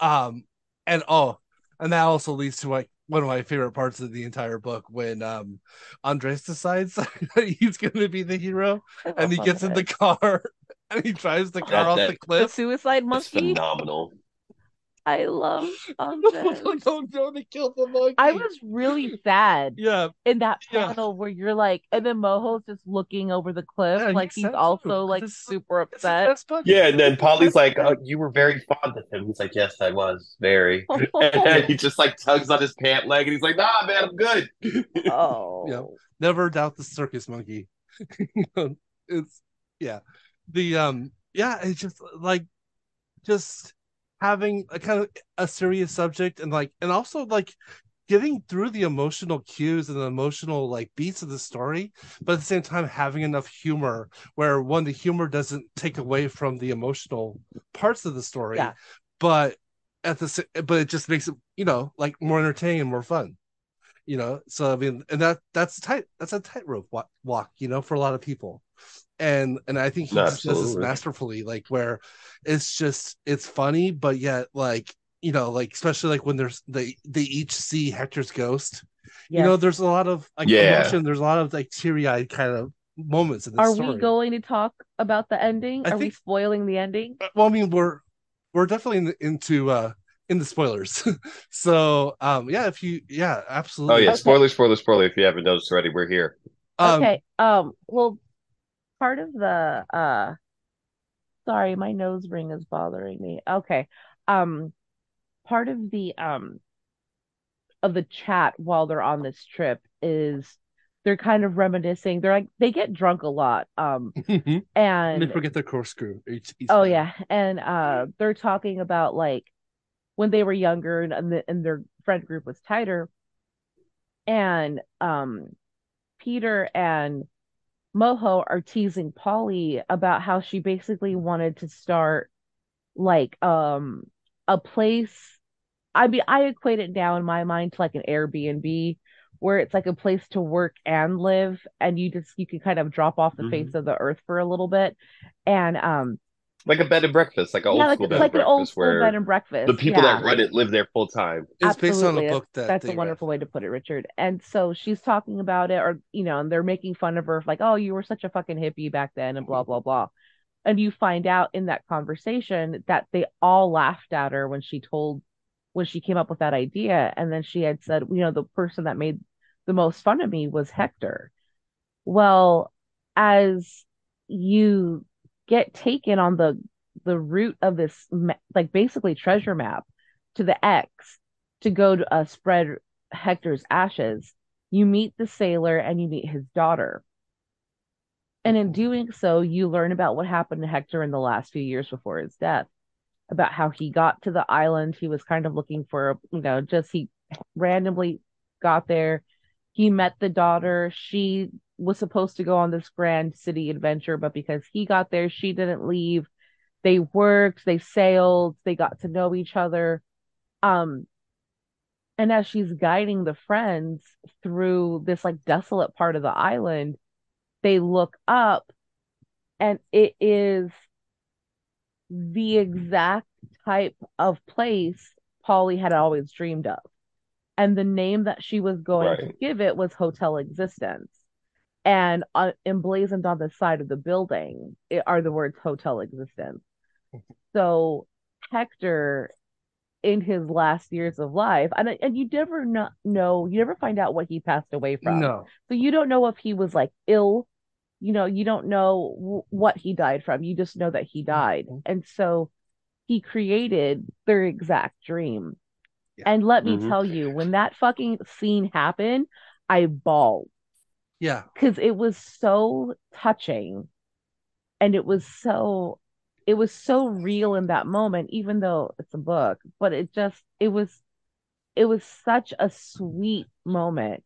um and oh and that also leads to like one of my favorite parts of the entire book when um andres decides that he's gonna be the hero and he gets in the car and he drives the car That- off that- the the cliff suicide it's monkey. phenomenal. I love Andres. oh no they killed the monkey I was really sad yeah in that Yeah. panel where you're like, and then Moho's just looking over the cliff, Yeah, like he's said so, also like 'cause it's- super it's upset. Yeah, and then Polly's like, oh, "You were very fond of him." He's like, "Yes, I was very." And then he just like tugs on his pant leg, and he's like, "Nah, man, I'm good." oh, Yeah. never doubt the circus monkey it's yeah the um yeah it's just like just having a kind of a serious subject and like and also like getting through the emotional cues and the emotional like beats of the story but at the same time having enough humor where one the humor doesn't take away from the emotional parts of the story Yeah. but at the but it just makes it you know like more entertaining and more fun you know so i mean and that that's tight that's a tightrope walk, walk you know for a lot of people and and i think he No, does this absolutely. masterfully like where it's just it's funny but yet like you know like especially like when there's they they each see hector's ghost you know there's a lot of like Yeah. emotion there's a lot of like teary-eyed kind of moments in this Are story we going to talk about the ending? I Are we spoiling the ending? Uh, well i mean we're we're definitely in the, into uh in the spoilers so um yeah if you yeah absolutely Oh yeah, Okay. spoiler, spoiler, spoiler. If you haven't noticed already, we're here. um, okay. Um. Well, part of the uh, sorry, my nose ring is bothering me. Okay. Um, part of the um of the chat while they're on this trip is they're kind of reminiscing. They're like they get drunk a lot. Um and and they forget their corkscrew. Each Oh yeah, and uh, they're talking about like when they were younger and and, the, and their friend group was tighter, and um, Peter and Moho are teasing Polly about how she basically wanted to start like um a place. I mean, I equate it now in my mind to like an Airbnb where it's like a place to work and live, and you just you can kind of drop off the Mhm. face of the earth for a little bit, and um Like a bed and breakfast, like an yeah, old like school bed like and an breakfast, school where bed and breakfast. the people yeah. that run it live there full time. It's based on Absolutely. a book that That's a wonderful way to put it, Richard. And so she's talking about it, or you know, and they're making fun of her, like, "Oh, you were such a fucking hippie back then," and blah blah blah. And you find out in that conversation that they all laughed at her when she told, when she came up with that idea, and then she had said, you know, the person that made the most fun of me was Hector. Well, as you get taken on the the route of this like basically treasure map to the X to go to uh, spread Hector's ashes, you meet the sailor and you meet his daughter. And in doing so, you learn about what happened to Hector in the last few years before his death, about how he got to the island. He was kind of looking for, you know, just he randomly got there. He met the daughter. She was supposed to go on this grand city adventure, but because he got there, she didn't leave. They worked, they sailed, they got to know each other. Um, and as she's guiding the friends through this like desolate part of the island, they look up and it is the exact type of place Polly had always dreamed of. And the name that she was going to give it was Hotel Existence. And uh, emblazoned on the side of the building are the words Hotel Existence. So Hector, in his last years of life, and and you never know, know, you never find out what he passed away from. No. So you don't know if he was like ill, you know, you don't know w- what he died from. You just know that he died. Mhm. And so he created their exact dream. Yeah. And let me Mhm. tell you, when that fucking scene happened, I bawled Yeah. because it was so touching and it was so it was so real in that moment even though it's a book but it just it was it was such a sweet moment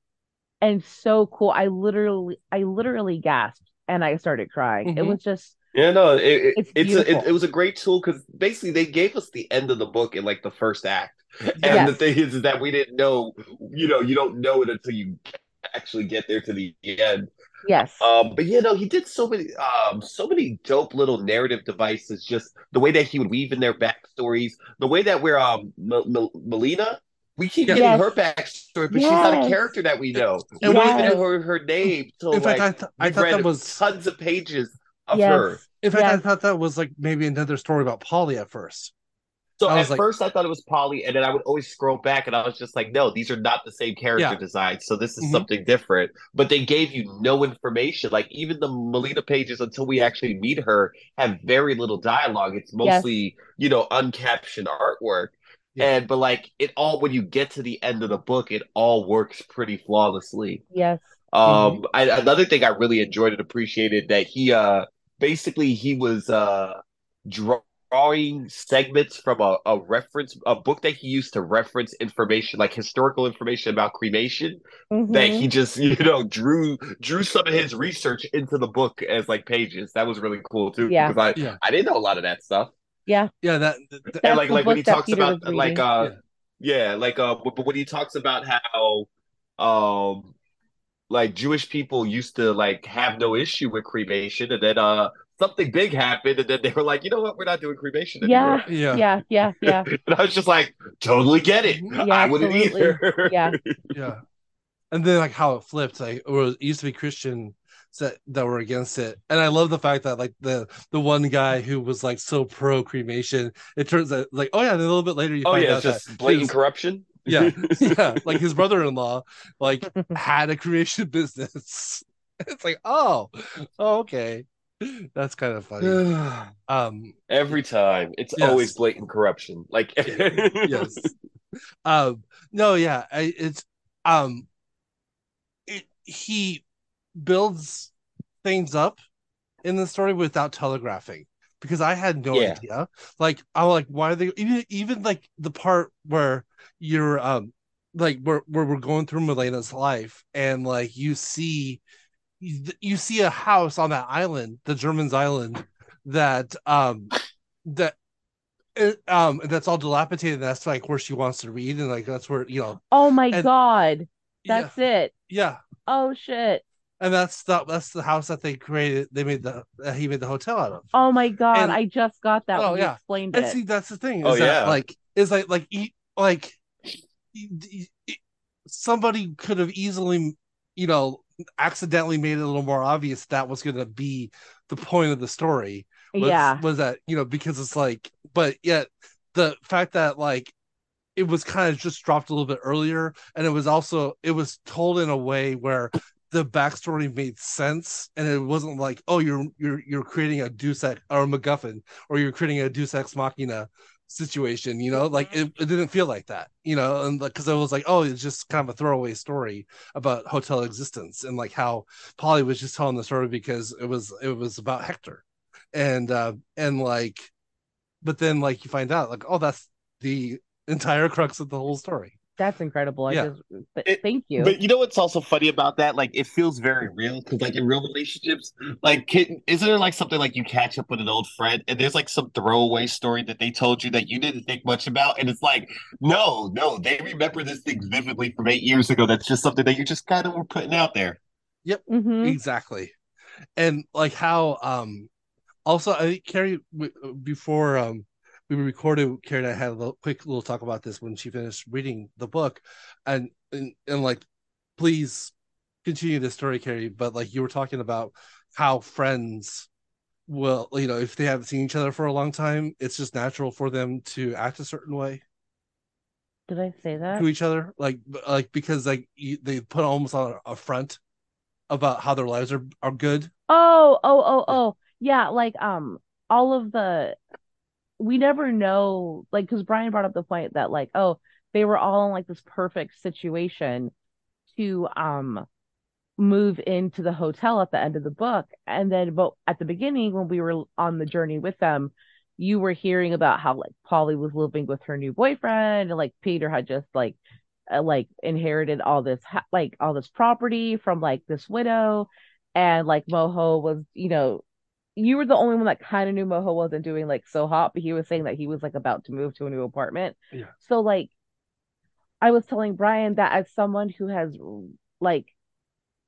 and so cool i literally i literally gasped and i started crying it Mhm. was just Yeah, no, it, it, It's it's a, it, it was a great tool because basically they gave us the end of the book in like the first act, and Yes. the thing is, is that we didn't know, you know, you don't know it until you actually get there to the end. yes Um, but you know, he did so many, um, so many dope little narrative devices. Just the way that he would weave in their backstories, the way that we're um, M- M- Melina, we keep getting Yes. her backstory, but she's not a character that we know. And we we- don't even know her, her name. So In fact, like, I, th- I thought read that was. tons of pages of yes her. In fact, I thought that was like maybe another story about Polly at first. So I at like- first I thought it was Polly, and then I would always scroll back, and I was just like, no, these are not the same character Yeah. designs. So this is Mhm. something different. But they gave you no information. Like even the Melina pages until we actually meet her have very little dialogue. It's mostly you know uncaptioned artwork. Yeah. And but like it all when you get to the end of the book, it all works pretty flawlessly. yes Um, I, another thing I really enjoyed and appreciated that he uh basically he was uh draw- drawing segments from a, a reference a book that he used to reference information like historical information about cremation that Mhm. he just you know drew drew some of his research into the book as like pages. That was really cool too Yeah. because I Yeah. I didn't know a lot of that stuff. Yeah, yeah that- that- and like like when he talks Peter about like uh yeah like uh but, but when he talks about how um like Jewish people used to like have no issue with cremation and then uh something big happened and then they were like you know what we're not doing cremation anymore. yeah yeah, yeah yeah yeah and I was just like totally get it. Yeah, I wouldn't absolutely. either. yeah yeah. And then like how it flipped, like it, was, it used to be Christian that that were against it, and I love the fact that like the the one guy who was like so pro cremation, it turns out like oh yeah, and a little bit later you oh find yeah, out it's just that blatant his- corruption. yeah, yeah, like his brother-in-law like had a cremation business. It's like oh, oh okay, That's kind of funny. Um, Every time, it's Yes. always blatant corruption. Like, yes. Um, no, yeah, I, it's um, it, he builds things up in the story without telegraphing because I had no Yeah. idea. Like, I'm like, why are they even even like the part where you're um, like where where we're going through Milena's life and like you see you, you see a house on that island, the Germans island, that um that it, um that's all dilapidated. That's like where she wants to read, and like that's where you know, Oh my And- god. yeah, That's it. yeah, Oh shit. and that's the that's the house that they created. They made the that he made the hotel out of. Oh my god. And- I just got that Oh, yeah. explained And it. see, that's the thing. Is Oh, that, yeah. like is like like e- like e- e- e- somebody could have easily, you know, accidentally made it a little more obvious that was going to be the point of the story. was, yeah. was that you know because it's like but yet the fact that like it was kind of just dropped a little bit earlier and it was also it was told in a way where the backstory made sense and it wasn't like oh you're you're you're creating a deus ex or a macguffin or you're creating a deus ex machina situation you know like it, it didn't feel like that you know and like because it was like oh it's just kind of a throwaway story about hotel existence and like how polly was just telling the story because it was it was about hector. And uh and like but then like you find out like oh that's the entire crux of the whole story That's incredible. I Yeah. just but It- thank you. But you know what's also funny about that? Like, it feels very real because, like, in real relationships, like, can, isn't there like something like you catch up with an old friend and there's like some throwaway story that they told you that you didn't think much about, and it's like, no, no, they remember this thing vividly from eight years ago. That's just something that you just kind of were putting out there. Mhm. exactly and like how um also i think carrie w- before um we recorded carrie and i had a little, quick little talk about this when she finished reading the book and and, and like please continue the story carrie but like you were talking about how friends will you know if they haven't seen each other for a long time it's just natural for them to act a certain way Did I say that? to each other like like because like you, they put almost on a front about how their lives are are good Oh, oh, oh, oh. Yeah, like um all of the we never know like because Brian brought up the point that like oh they were all in like this perfect situation to um move into the hotel at the end of the book. And then but at the beginning when we were on the journey with them you were hearing about how like Polly was living with her new boyfriend and like Peter had just like uh, like inherited all this ha- like all this property from like this widow. And like Moho was you know you were the only one that kind of knew Moho wasn't doing like so hot but he was saying that he was like about to move to a new apartment Yeah. so like I was telling Brian that as someone who has like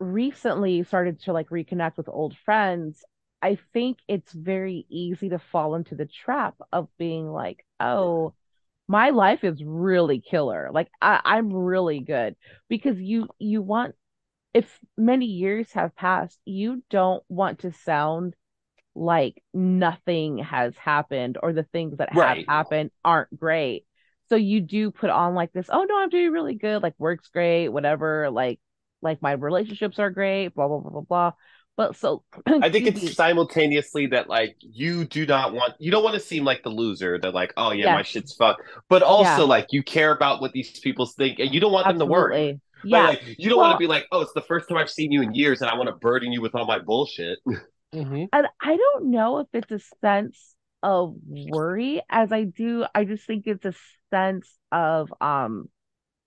recently started to like reconnect with old friends, I think it's very easy to fall into the trap of being like, oh, my life is really killer. Like I, I'm really good because you you want if many years have passed, you don't want to sound like nothing has happened or the things that Right. have happened aren't great. So you do put on like this, oh no, I'm doing really good, like work's great, whatever, like like my relationships are great, blah blah blah blah blah. But so I think it's simultaneously that like you do not want you don't want to seem like the loser that like oh yeah my shit's fucked, but also Yeah. like you care about what these people think and you don't want them to worry. absolutely. Yeah. like, you don't want to be like oh it's the first time I've seen you in years and I want to burden you with all my bullshit. Mm-hmm. And I don't know if it's a sense of worry as I do. I just think it's a sense of um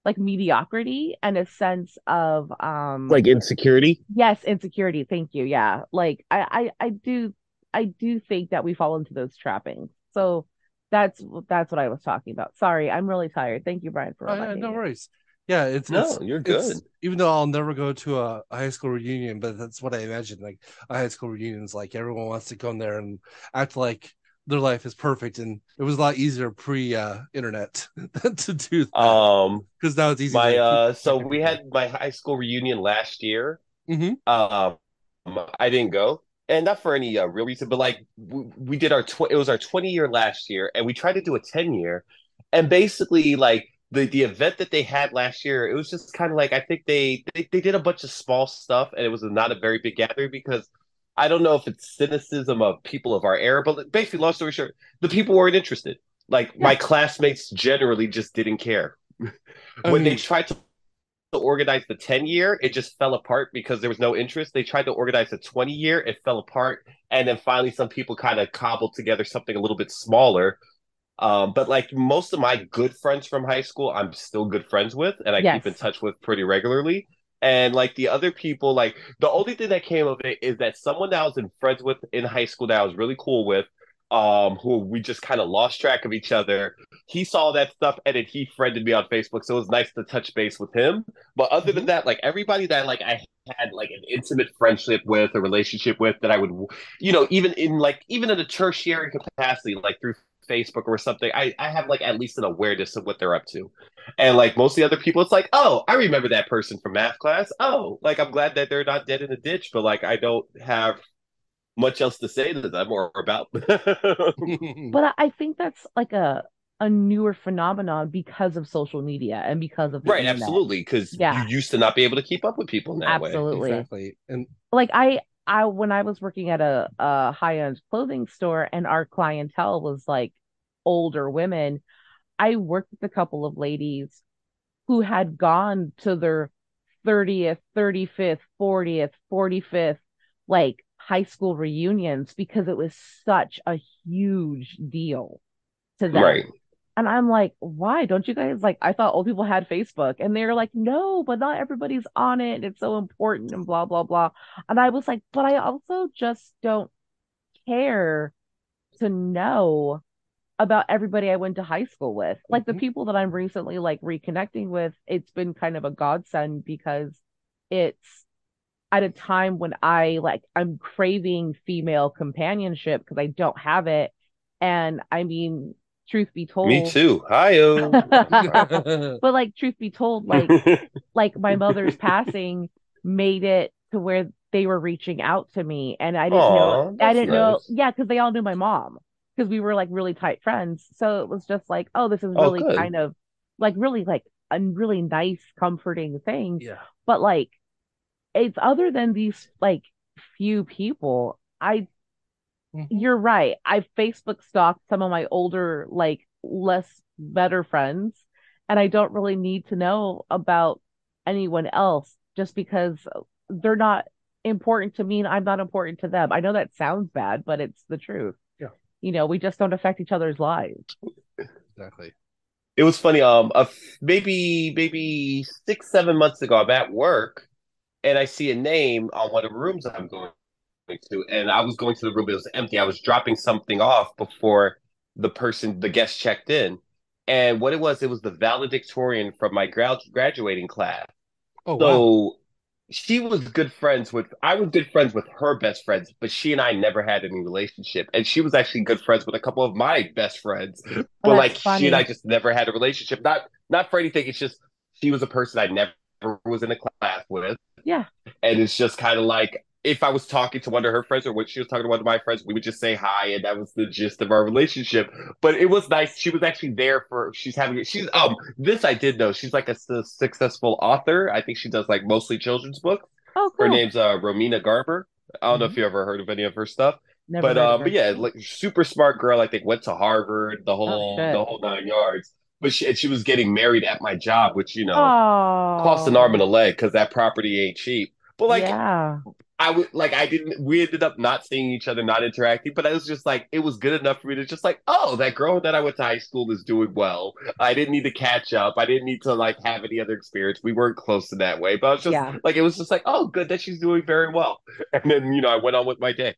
like mediocrity and a sense of um like insecurity. yes, insecurity. Thank you. Yeah. Like I I, I do I do think that we fall into those trappings. So that's that's what I was talking about. Sorry, I'm really tired. Thank you, Brian, for Oh, yeah, reminding no me. worries. Yeah, it's No, it's, you're good. even though I'll never go to a, high school reunion, but that's what I imagine. Like a high school reunion is like everyone wants to go in there and act like their life is perfect, and it was a lot easier pre uh, internet to do that Um because now it's easy. my uh so we had my high school reunion last year. Mhm. Um I didn't go. And not for any uh, real reason, but like we, we did our tw- it was our 20 year last year and we tried to do a 10 year. And basically like the the event that they had last year, it was just kind of like I think they, they they did a bunch of small stuff and it was not a very big gathering because I don't know if it's cynicism of people of our era, but basically, long story short, the people weren't interested. Like my classmates generally just didn't care. When they tried to organize the 10 year, it just fell apart because there was no interest. They tried to organize the 20 year, it fell apart. And then finally, some people kind of cobbled together something a little bit smaller. Um, but like most of my good friends from high school, I'm still good friends with, and I Yes. keep in touch with pretty regularly. And like the other people, like the only thing that came of it is that someone that I was in friends with in high school that I was really cool with, um, who we just kind of lost track of each other. He saw that stuff and then he friended me on Facebook, so it was nice to touch base with him. But other than that, like everybody that like I had like an intimate friendship with, a relationship with, that I would, you know, even in like even in a tertiary capacity, like through Facebook or something, I I have like at least an awareness of what they're up to. And like most of the other people, it's like, oh, I remember that person from math class. Oh, like I'm glad that they're not dead in a ditch, but like I don't have much else to say to them or about. But I- I think that's like a a newer phenomenon because of social media and because of the right, internet. absolutely, because Yeah. you used to not be able to keep up with people in that way. Absolutely. exactly. And Like I I when I was working at a, a high end clothing store and our clientele was like older women, I worked with a couple of ladies who had gone to their 30th, 35th, 40th, 45th, like high school reunions because it was such a huge deal to them. Right. And I'm like, why don't you guys like? I thought old people had Facebook, and they're like, no, but not everybody's on it. It's so important, and blah blah blah. And I was like, but I also just don't care to know about everybody I went to high school with. Like the Mhm. people that I'm recently like reconnecting with, it's been kind of a godsend because it's at a time when I like I'm craving female companionship because I don't have it. And I mean, truth be told, Me too. Hi-yo. but like truth be told, like like my mother's passing made it to where they were reaching out to me and I didn't Aw, know I didn't know yeah because they all knew my mom because we were like really tight friends so it was just like oh this is Oh, really good. kind of like really like a really nice comforting thing yeah. but like it's other than these like few people I Mhm. you're right I Facebook stalked some of my older like less better friends and I don't really need to know about anyone else just because they're not important to me and I'm not important to them. I know that sounds bad, but it's the truth. Yeah. You know, we just don't affect each other's lives. Exactly. It was funny. Um, a f- maybe maybe six seven months ago, I'm at work, and I see a name on one of the rooms I'm going to, and I was going to the room. It was empty. I was dropping something off before the person, the guest, checked in, and what it was, it was the valedictorian from my grad graduating class. Oh wow. She was good friends with I was good friends with her best friends, but she and I never had any relationship. And she was actually good friends with a couple of my best friends. But that's like she and I just never had a relationship. Not not for anything. It's just she was a person I never was in a class with. Yeah. And it's just kind of like if I was talking to one of her friends or when she was talking to one of my friends, we would just say hi, and that was the gist of our relationship. But it was nice. She was actually there for. She's having. She's um. This I did know. She's like a su- successful author. I think she does like mostly children's books. Oh, cool. Her name's uh Romina Garber. I don't know Mm-hmm. if you ever heard of any of her stuff, Never but um, but yeah, like super smart girl. I think went to Harvard, the whole shit. the whole nine yards. But she and she was getting married at my job, which you know Oh, cost an arm and a leg because that property ain't cheap. But like yeah, I would like I didn't we ended up not seeing each other, not interacting, but I was just like it was good enough for me to just like, oh, that girl that I went to high school is doing well. I didn't need to catch up. I didn't need to like have any other experience. We weren't close in that way. But I was just Yeah. like it was just like, oh good that she's doing very well. And then, you know, I went on with my day.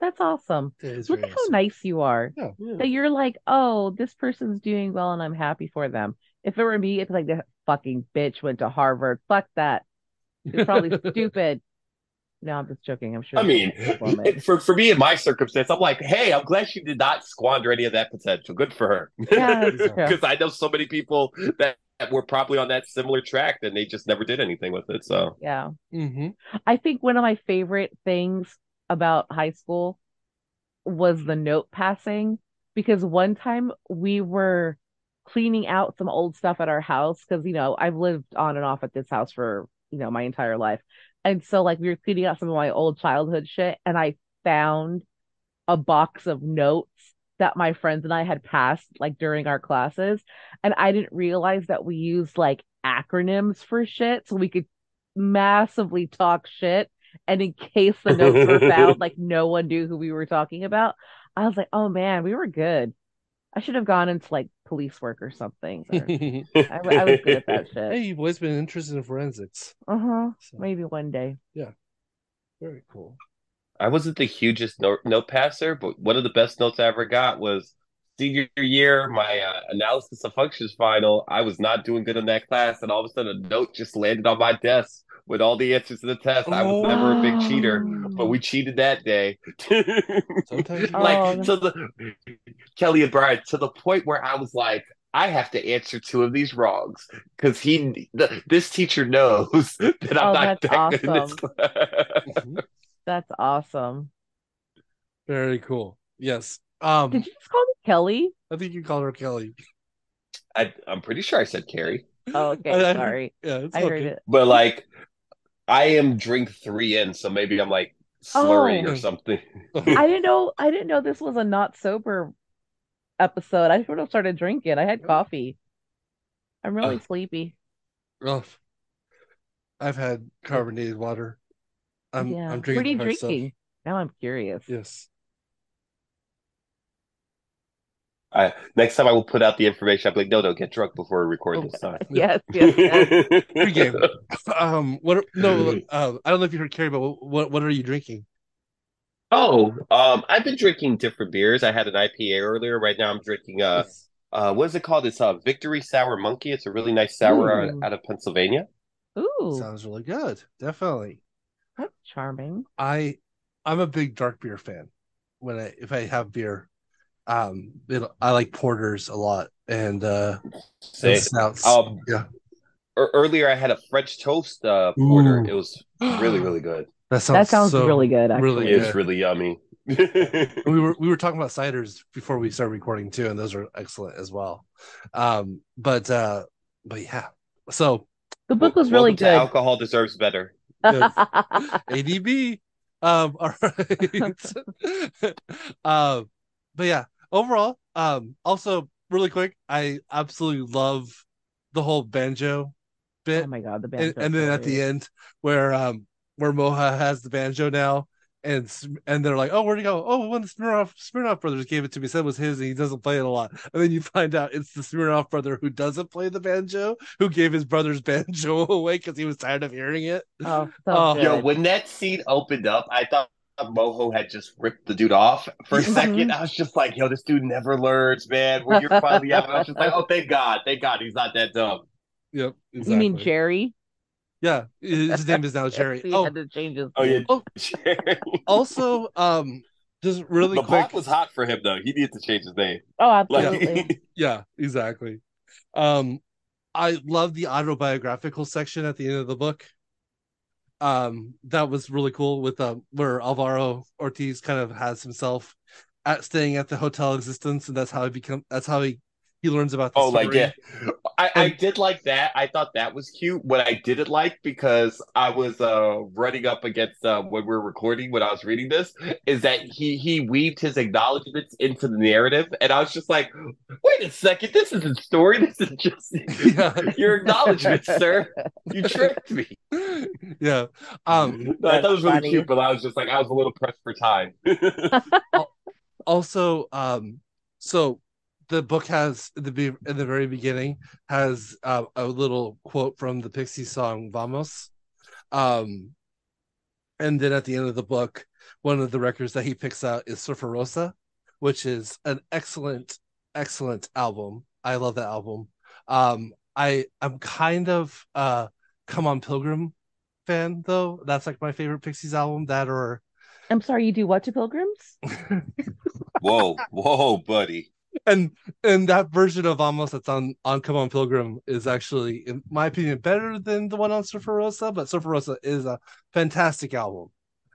that's awesome. It is Look very at how awesome. nice you are. Yeah. That you're like, oh, this person's doing well and I'm happy for them. If it were me, it's like this fucking bitch went to Harvard. Fuck that. It's probably stupid. No, I'm just joking. I'm sure. I mean, for for me in my circumstance, I'm like, hey, I'm glad she did not squander any of that potential. Good for her. Yeah. Because I know so many people that, that were probably on that similar track and they just never did anything with it. So yeah. Mm-hmm. I think one of my favorite things about high school was the note passing because one time we were cleaning out some old stuff at our house because you know I've lived on and off at this house for you know my entire life And so like we were cleaning out some of my old childhood shit and I found a box of notes that my friends and I had passed like during our classes. And I didn't realize that we used like acronyms for shit so we could massively talk shit. And in case the notes were found, like no one knew who we were talking about. I was like, oh man, we were good. I should have gone into like police work or something. Or- I, I was good at that shit. Hey, you've always been interested in forensics. Uh huh. So, Maybe one day. Yeah. Very cool. I wasn't the hugest note, note passer, but one of the best notes I ever got was senior year, my uh, analysis of functions final. I was not doing good in that class, and all of a sudden, a note just landed on my desk with all the answers to the test. I was never a big cheater, but we cheated that day. Like Oh. to the Kelly and Brian to the point where I was like, I have to answer two of these wrongs because he, the, this teacher knows that I'm Oh, not that's that good in this awesome. class. That's awesome. Very cool. Yes. Um, Did you just call me Kelly? I think you called her Kelly. I, I'm pretty sure I said Carrie, Oh, okay. I- I- Sorry. Yeah, it's I heard it. but like, I am drink three in, so maybe I'm like slurring Oh. or something. I didn't know I didn't know this was a not sober episode. I should have started drinking. I had coffee. I'm really Ugh. sleepy. Well, I've had carbonated water. I'm yeah. I'm what drinking are you hard stuff. drinking? Now I'm curious. Yes. I, next time I will put out the information. I'm like, no, no, get drunk before we record this time. Yes, yes, yes. Pre-game. Um. What? Are, no. Uh, I don't know if you heard Carrie, but what what are you drinking? Oh, um, I've been drinking different beers. I had an IPA earlier. Right now, I'm drinking a uh, what is it called? It's a uh, Victory Sour Monkey. It's a really nice sour out, Ooh. out of Pennsylvania. Ooh, Sounds really good. Definitely. that's charming. I I'm a big dark beer fan. When I if I have beer, um, it, I like porters a lot and uh and Say, stouts. um, Yeah. earlier I had a French toast uh, porter. Ooh. It was really, really good. That sounds That sounds so- really good. Actually. really It was good. really yummy. we were we were talking about ciders before we started recording too, and those are excellent as well. Um, but uh, but yeah. So The book was really Welcome good. Alcohol deserves better. yes. ADB. Um, all right. um, but yeah, overall, um, also really quick, I absolutely love the whole banjo bit, oh my god, the and, and then at the end where um where Moho has the banjo now. And and they're like, oh, where'd he go? Oh, when the Smirnoff Smirnoff brothers gave it to me, said it was his, and he doesn't play it a lot. And then you find out it's the Smirnoff brother who doesn't play the banjo, who gave his brother's banjo away because he was tired of hearing it. Oh, so oh. good. Yo, when that scene opened up, I thought Moho had just ripped the dude off for a second. I was just like, yo, this dude never learns, man. When you're finally out, I was just like, oh, thank God. Thank God he's not that dumb. Yep. You mean. Jerry? Yeah, his name is now Jerry. He Oh, had to change his Oh, yeah. Oh. Also, um, just really the quick. was hot for him, though. He needed to change his name. Oh, Like, absolutely. Yeah, exactly. Um, I love the autobiographical section at the end of the book. Um, that was really cool with um where Alvaro Ortiz kind of has himself at staying at the hotel existence, and that's how he become. That's how he he learns about. The Oh, like story. yeah, I, I did like that. I thought that was cute. What I didn't like because I was uh running up against uh, when we were recording when I was reading this is that he he weaved his acknowledgments into the narrative, and I was just like, wait a second, this isn't story. This is just Yeah. your acknowledgments, sir. You tricked me. yeah. Um, No, I thought it was really funny. cute, but I was just like, I was a little pressed for time. also um so the book has in the be- in the very beginning has uh, a little quote from the Pixie song Vamos. Um and then at the end of the book one of the records that he picks out is Surfer Rosa which is an excellent excellent album. I love that album. Um I I'm kind of uh Come on Pilgrim fan though. That's like my favorite Pixies album. That or I'm sorry, you do what to pilgrims? whoa, whoa, buddy. And and that version of Vamos that's on on Come On Pilgrim is actually, in my opinion, better than the one on Surfer Rosa. But Surfer Rosa is a fantastic album,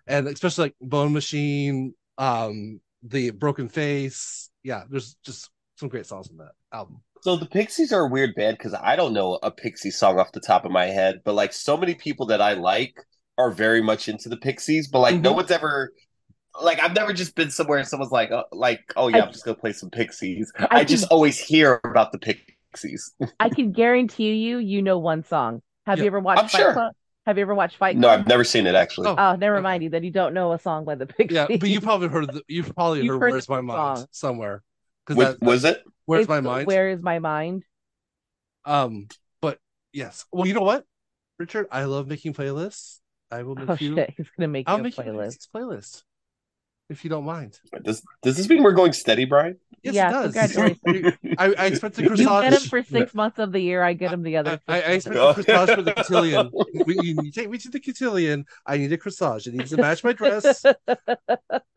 and especially like Bone Machine, um, the Broken Face. Yeah, there's just some great songs on that album. So the Pixies are a weird band because I don't know a Pixie song off the top of my head, but like so many people that I like are very much into the Pixies, but like no Mhm. one's ever like I've never just been somewhere and someone's like, oh, like, oh yeah, I- I, am just gonna play some Pixies. I I, just can- always hear about the Pixies. I can guarantee you, you know one song. Have Yeah, you ever watched I'm Fight sure. Club? Have you ever watched Fight No, Club? I've never seen it actually. Oh. Oh, never Okay. mind you. Then you don't know a song by the Pixies. Yeah, but you probably heard the, you've probably You've heard, heard "Where's the My Mind" song. somewhere. Because What that, was it? "Where's It's My Mind." Where is my mind? Um, but yes. Well, you know what, Richard, I love making playlists. I will make Oh you. shit, he's gonna make I'll you a make you a playlist. Pixies playlist, if you don't mind. Does Does this mean we're going steady, Brian? Yes, Yeah, it does. congratulations. I, I expect the You get him for six months of the year. I get him the other. I, I six expect the corsage for the cotillion. We, you, you take me to the cotillion. I need a corsage. It needs to match my dress.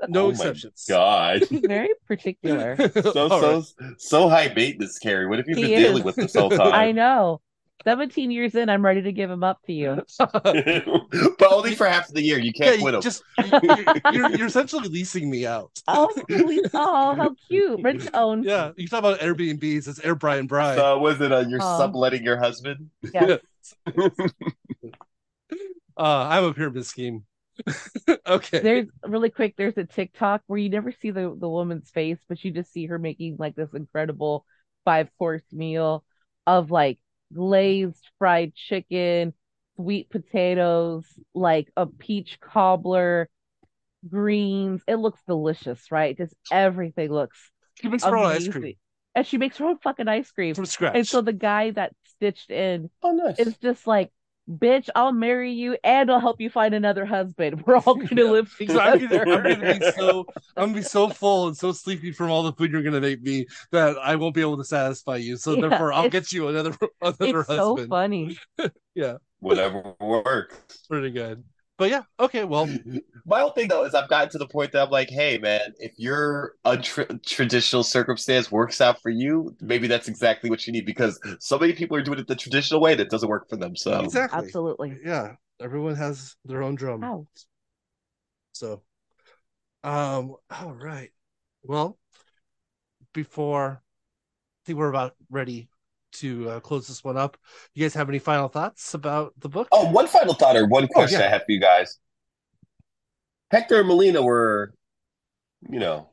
No Oh my exceptions. God. Very particular. So All so so high maintenance, Carrie. What have you He been is. dealing with this whole time? I know. Seventeen years in, I'm ready to give him up to you. but only for half of the year. You can't you quit them. just you're, you're, you're essentially leasing me out. Oh, please. oh, how cute! Rent to own. Yeah, you talk about Airbnbs. It's Air Brian Brian. So was it uh, you're Aw. subletting your husband? Yes. Uh, I'm a pyramid scheme. okay. There's really quick. There's a TikTok where you never see the the woman's face, but you just see her making like this incredible five course meal of like glazed fried chicken, sweet potatoes, like a peach cobbler, greens. It looks delicious, right? Just everything looks She makes her own ice amazing. cream And she makes her own fucking ice cream. from scratch. And so the guy that stitched in Oh, nice. is just like, bitch, I'll marry you and I'll help you find another husband. We're all gonna Yeah. live So I'm together. gonna, I'm gonna be so I'm gonna be so full and so sleepy from all the food you're gonna make me that I won't be able to satisfy you. So Yeah, therefore, I'll get you another another it's so husband. funny. Yeah, whatever works. Pretty good. But yeah, okay. Well, My whole thing though is I've gotten to the point that I'm like, hey man, if your untraditional circumstance works out for you, maybe that's exactly what you need because so many people are doing it the traditional way that doesn't work for them. So exactly. Absolutely. Yeah, everyone has their own drum. Wow. So, um, all right. Well, before I think we're about ready to uh, close this one up. You guys have any final thoughts about the book? Oh, one final thought or one question yeah. I have for you guys. Hector and Melina were, you know,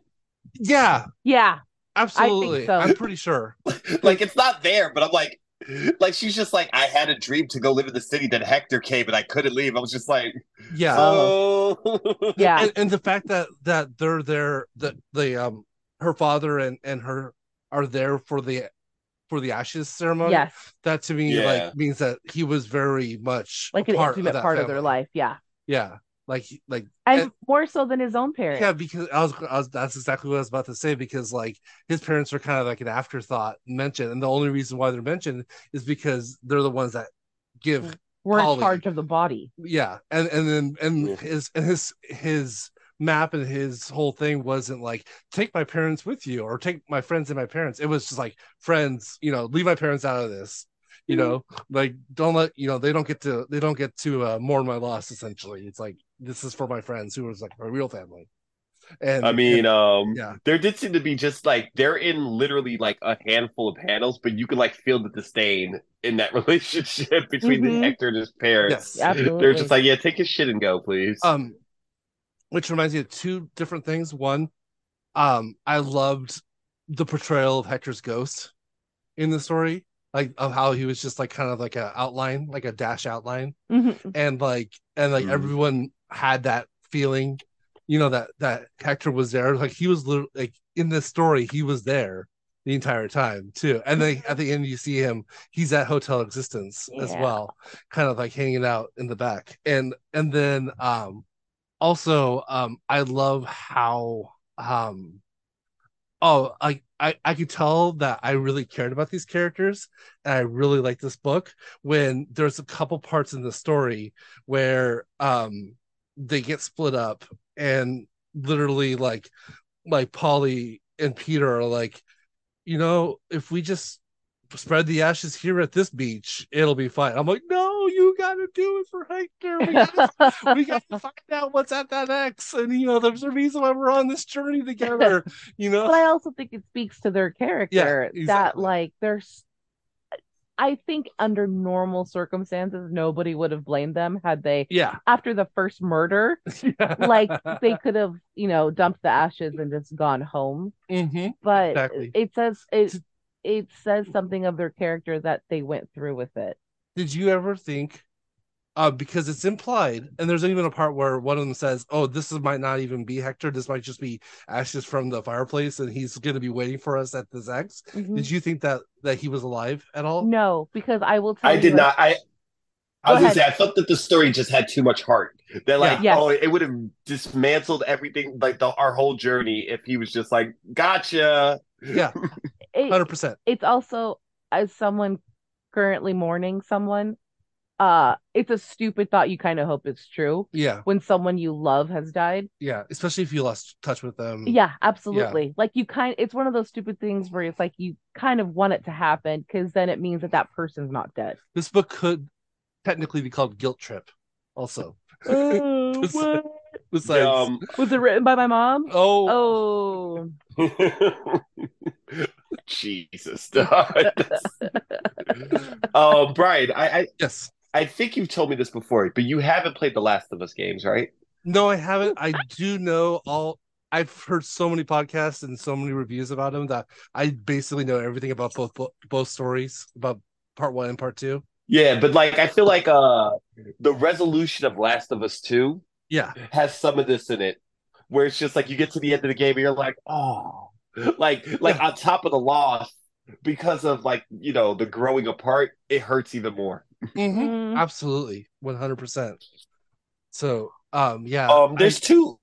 yeah, Yeah. absolutely. so. I'm pretty sure. like it's not there, but I'm like, like she's just like, I had a dream to go live in the city, then Hector came and I couldn't leave. I was just like, Yeah. oh, Yeah. and, and the fact that that they're there that the um her father and and her are there for the for the ashes ceremony yes. that to me Yeah. like means that he was very much Like a an part intimate that part of their life. Yeah. yeah like like And, And- more so than his own parents. yeah because I was, I was that's exactly what i was about to say because like his parents are kind of like an afterthought mentioned and the only reason why they're mentioned is because they're the ones that give We're in charge of the body. yeah and and then and Yeah. his and his his map and his whole thing wasn't like take my parents with you or take my friends and my parents it was just like friends you know leave my parents out of this you Mm-hmm. know like don't let you know they don't get to they don't get to uh, mourn my loss essentially it's like this is for my friends who was like my real family and I mean, um, yeah there did seem to be just like they're in literally like a handful of panels, but you can like feel the disdain in that relationship between Mhm. the Hector and his parents. Yes. Absolutely. They're just like, yeah, take his shit and go, please. um which reminds me of two different things. One um i loved the portrayal of hector's ghost in the story like of how he was just like kind of like a outline like a dash outline. Mhm. and like and like Mhm. everyone had that feeling you know that that hector was there. Like he was lit- like in this story he was there the entire time too. And then at the end you see him he's at hotel existence as well kind of like hanging out in the back. And and then um also um i love how um oh i i i could tell that i really cared about these characters and i really like this book when there's a couple parts in the story where um they get split up and literally like like polly and peter are like you know if we just spread the ashes here at this beach it'll be fine. I'm like no gotta do it for hector we gotta we got to find out what's at that X, and you know, there's a reason why we're on this journey together. You But know, I also think it speaks to their character that exactly. like there's I think under normal circumstances, nobody would have blamed them had they, Yeah. after the first murder, like they could have, you know, dumped the ashes and just gone home. hmm But Exactly. it says it it says something of their character that they went through with it. Did you ever think, uh, because it's implied, and there's even a part where one of them says, "Oh, this is, might not even be Hector. This might just be ashes from the fireplace, and he's going to be waiting for us at this X." Mhm. Did you think that that he was alive at all? No, because I will tell I you did not. I I Go was gonna say I thought that the story just had too much heart. That like, Yeah. Yes. oh, it would have dismantled everything, like the our whole journey, if he was just like, "Gotcha." Yeah, hundred percent. it's also as someone currently mourning someone, uh, it's a stupid thought you kind of hope it's true Yeah, when someone you love has died. yeah. Especially if you lost touch with them. Yeah, absolutely. Like you kind it's one of those stupid things where it's like you kind of want it to happen because then it means that that person's not dead. This book could technically be called Guilt Trip. Also, Oh, Besides- what? besides, Um, Was it written by my mom? oh, Oh, Jesus. um, Brian, I, I yes. I think you've told me this before, but you haven't played the Last of Us games, right? No, I haven't. I do know all. I've heard so many podcasts and so many reviews about them that I basically know everything about both both, stories about part one and part two. Yeah, but like I feel like uh the resolution of Last of Us 2 Yeah, has some of this in it where it's just like you get to the end of the game and you're like, oh like like on top of the loss because of like you know the growing apart, it hurts even more. Mhm. absolutely, one hundred percent. So, um, yeah. Um there's two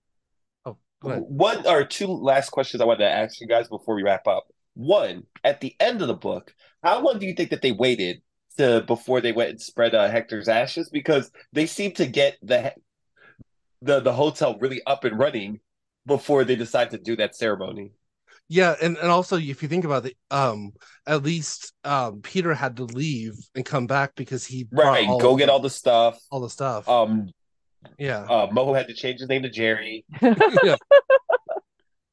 I- oh, go ahead. one or two last questions I wanted to ask you guys before we wrap up. One, at the end of the book, how long do you think that they waited to before they went and spread uh, Hector's ashes? Because they seem to get the the the hotel really up and running before they decide to do that ceremony. Yeah, and and also if you think about it, um, at least um Peter had to leave and come back because he Right, go get the, all the stuff. all the stuff. Um, yeah, uh, Moho had to change his name to Jerry. yeah.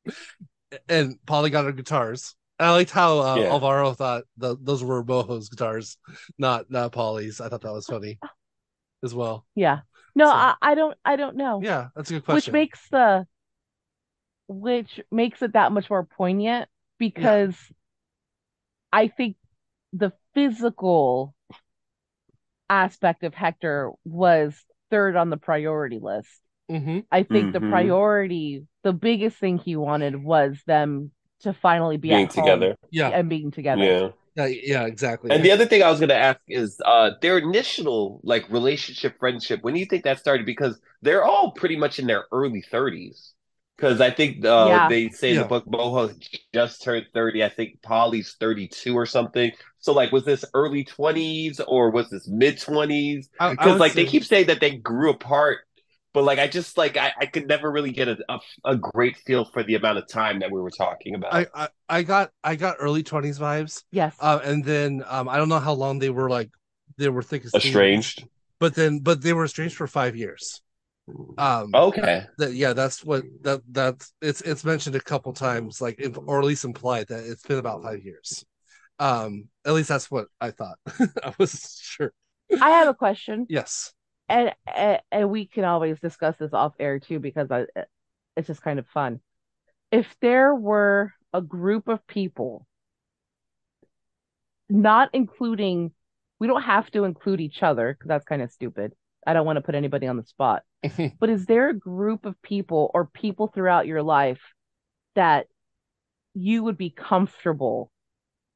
and Polly got her guitars. And I liked how uh, Yeah. Alvaro thought the, those were Moho's guitars, not not Polly's. I thought that was funny as well. yeah. No, So- I, I don't I don't know. Yeah, that's a good question. which makes the which makes it that much more poignant because I think the physical aspect of Hector was third on the priority list. hmm I think the Mhm. priority, the biggest thing he wanted was them to finally be Being at home together. Yeah, and being together. Yeah. yeah, yeah, exactly. And the other thing I was going to ask is uh, their initial like relationship, friendship. When do you think that started? Because they're all pretty much in their early thirties. Because I think uh, Yeah. they say in Yeah. the book Moho just turned thirty. I think Polly's thirty-two or something. So like, was this early twenties or was this mid twenties? I- I Because would like they keep saying that they grew apart, but like I just like I, I could never really get a, a a great feel for the amount of time that we were talking about. I, I I got I got early twenties vibes. Yes. Uh, and then um, I don't know how long they were like they were thick as thieves, Estranged. but then but they were estranged for five years. Um, Okay. that yeah, that's what that that's it's it's mentioned a couple times, like if, or at least implied that it's been about five years. Um, at least that's what I thought. I was sure. I have a question. Yes. and, and and we can always discuss this off air too because I, it's just kind of fun. If there were a group of people, not including, we don't have to include each other because that's kind of stupid. I don't want to put anybody on the spot. But is there a group of people or people throughout your life that you would be comfortable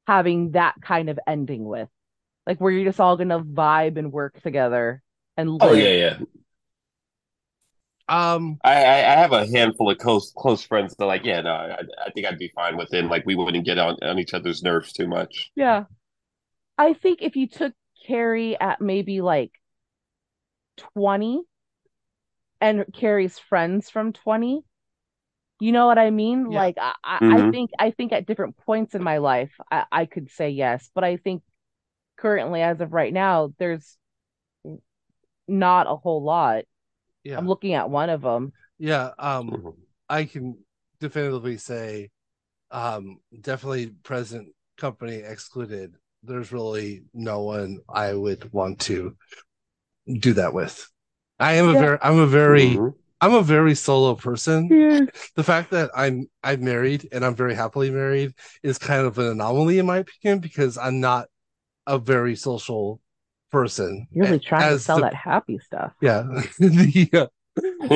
having that kind of ending with? Like where you're just all gonna vibe and work together and live. Oh yeah, yeah. Um. I, I I have a handful of close close friends that like, yeah, no, I, I think I'd be fine with it. Like we wouldn't get on, on each other's nerves too much. Yeah. I think if you took Carrie at maybe like 20 and Carrie's friends from 20, you know what I mean? Yeah. Like I, I, I think I think at different points in my life I, I could say yes, but I think currently as of right now, there's not a whole lot. Yeah. I'm looking at one of them. Yeah. Um. I can definitively say, um, definitely present company excluded. there's really no one I would want to do that with. I am a very I'm a very Mhm. I'm a very solo person. Yeah. The fact that I'm I'm married and I'm very happily married is kind of an anomaly in my opinion because I'm not a very social person. You're really A- trying to sell the- that happy stuff. Yeah. the, uh,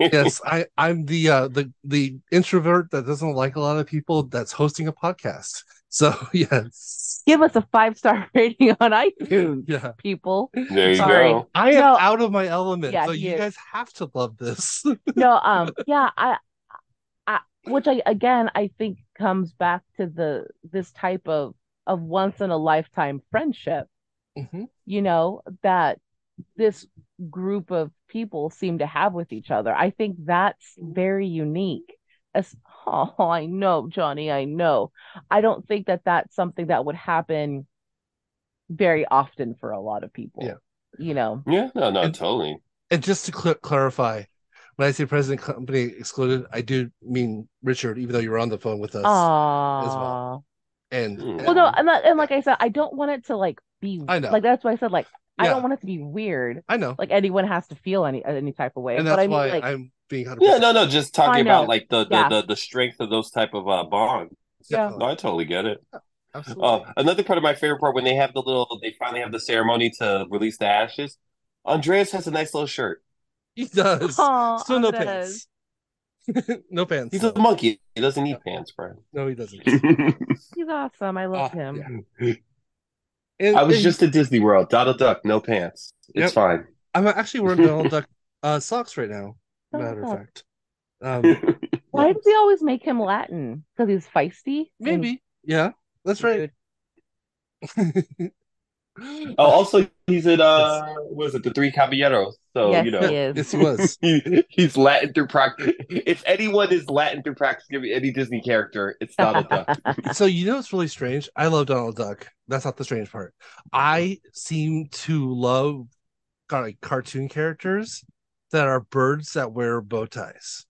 yes, I I'm the uh the the introvert that doesn't like a lot of people that's hosting a podcast. So yes. Give us a five star rating on iTunes, Yeah. people. There you Sorry. go. I am No. out of my element, Yeah, so he you is. guys have to love this. No, um, yeah, I, I, which I again I think comes back to the this type of of once in a lifetime friendship. Mhm. You know that this group of people seem to have with each other. I think that's very unique. As oh, I know, Johnny, I know. I don't think that that's something that would happen very often for a lot of people. Yeah. You know. Yeah, no, no, And- totally. And just to cl- clarify, when I say president company excluded, I do mean Richard, even though you were on the phone with us. Aww. well. And, and- Well, no, and, that, and like I said, I don't want it to like be I know. like that's why I said like I don't want it to be weird. I know, Like anyone has to feel any any type of way. and but that's I mean, why like, I'm being 100%. Yeah, no, no, just talking about like the the, Yeah. the the strength of those type of uh bonds. Yeah. No, I totally get it. Absolutely. Uh, another part of my favorite part when they have the little, they finally have the ceremony to release the ashes. Andreas has a nice little shirt. he does. Aw, Still no pants. no pants. He's a monkey. He doesn't need pants, Brian. No, he doesn't. He's awesome. I love Ah, him. And- I was and just at Disney World. Donald Duck, no pants. It's Yep. fine. I'm actually wearing Donald Duck uh, socks right now. Matter of fact, um, Why does he always make him Latin? Because he's feisty? maybe. Yeah, that's right. oh, also he's in uh, was it, the Three Caballeros? So Yes, you know, he is. yes, he was. he, he's Latin through practice. If anyone is Latin through practice, give me any Disney character, it's Donald Duck. so you know it's really strange. I love Donald Duck. That's not the strange part. I seem to love got like cartoon characters that are birds that wear bow ties.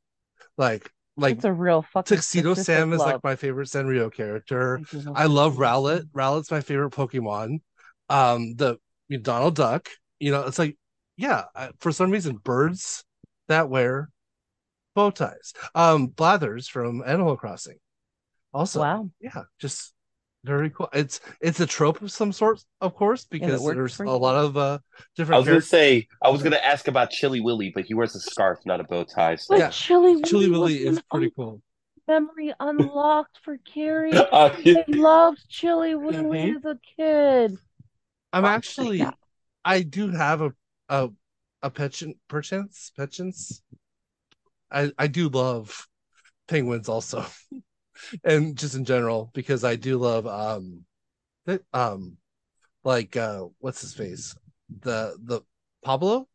Like like It's a real fucking Tuxedo Sam is love. like my favorite Sanrio character. I love Rowlet. Rowlet's my favorite Pokemon. Um, the you know, Donald Duck. You know, it's like, yeah, I- for some reason, birds that wear bow ties. Um, Blathers from Animal Crossing. Also, Wow. yeah, just very cool. It's it's a trope of some sort, of course, because works there's a lot of uh different. I different was gonna say, I was gonna ask about Chilly Willy, but he wears a scarf, not a bow tie. So. But Yeah. Chilly Willy Chilly Willy is an pretty cool. memory unlocked for Carrie. Uh, I loved Chilly Willy as a kid. I'm Oh, actually yeah. I do have a a a penchant perchance penchants. I I do love penguins also, and just in general because I do love um, th- um, like uh, what's his face the the Pablo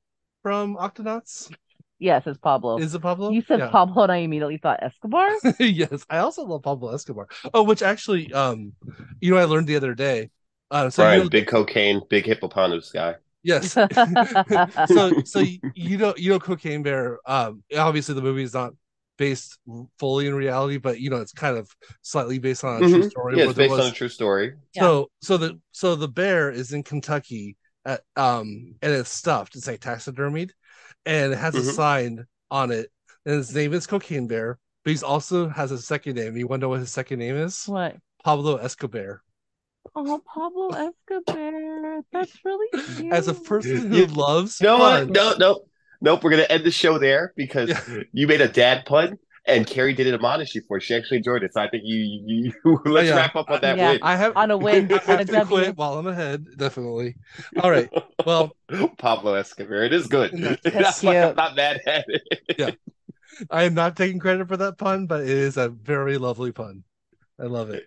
from Octonauts Yes, it's Pablo. is it Pablo? You said Yeah. Pablo, and I immediately thought Escobar. yes, I also love Pablo Escobar. Oh, which actually um, you know I learned the other day. Uh, so Brian, you know, big cocaine, big hippopotamus guy. yes, so so you, you know you know cocaine bear um obviously the movie is not based fully in reality but you know it's kind of slightly based on a true Mhm. story Yeah, it's based was- on a true story. so so the so the bear is in kentucky at, um and it's stuffed it's like taxidermied and it has a Mhm. sign on it and his name is cocaine bear but he's also has a second name you want to know what his second name is what? pablo escobar Oh, Pablo Escobar. That's really cute. as a person who loves No, fun, no, no, nope. We're gonna end the show there because you made a dad pun, and Carrie did it admonish you for. it. She actually enjoyed it, so I think you. you, you let's yeah. wrap up on that Yeah. win. I have on a win, I on a have to W. quit while I'm ahead, definitely. All right. Well, Pablo Escobar. It is good. That's It's not like cute. I'm not mad at it. I am not taking credit for that pun, but it is a very lovely pun. I love it.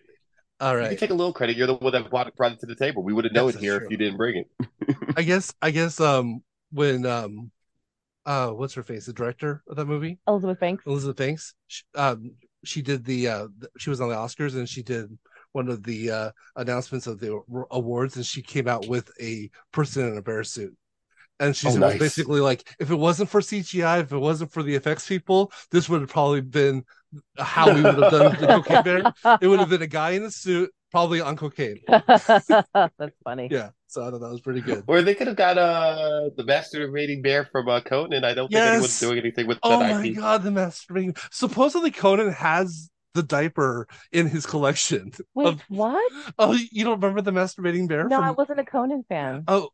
All right. You can take a little credit. You're the one that brought it, brought it to the table. We would have known it here true. if you didn't bring it. I guess I guess um when um uh what's her face, the director of that movie, Elizabeth Banks. Elizabeth Banks, she, um she did the uh th- she was on the Oscars and she did one of the uh announcements of the awards and she came out with a person in a bear suit. And she Oh, was nice. basically like, if it wasn't for CGI, if it wasn't for the effects people, this would have probably been how we would have done the Cocaine Bear. It would have been a guy in a suit probably on cocaine. That's funny. Yeah, so I thought that was pretty good. Or they could have got uh the masturbating bear from uh, Conan. I don't think Yes. anyone's doing anything with Oh that my IP. god, the masturbating. Supposedly Conan has the diaper in his collection. Wait, of- what? oh, you don't remember the masturbating bear? No, from- I wasn't a Conan fan. Oh,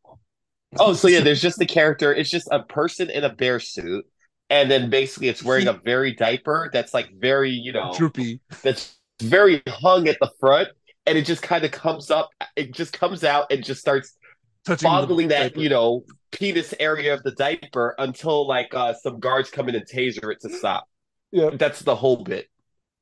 Oh, so yeah, there's just the character. It's just a person in a bear suit, and then basically it's wearing a very diaper that's like very, you know, droopy. that's very hung at the front, and it just kind of comes up. It just comes out and just starts Touching that, diaper. you know, penis area of the diaper until like uh some guards come in and taser it to stop. Yeah. That's the whole bit.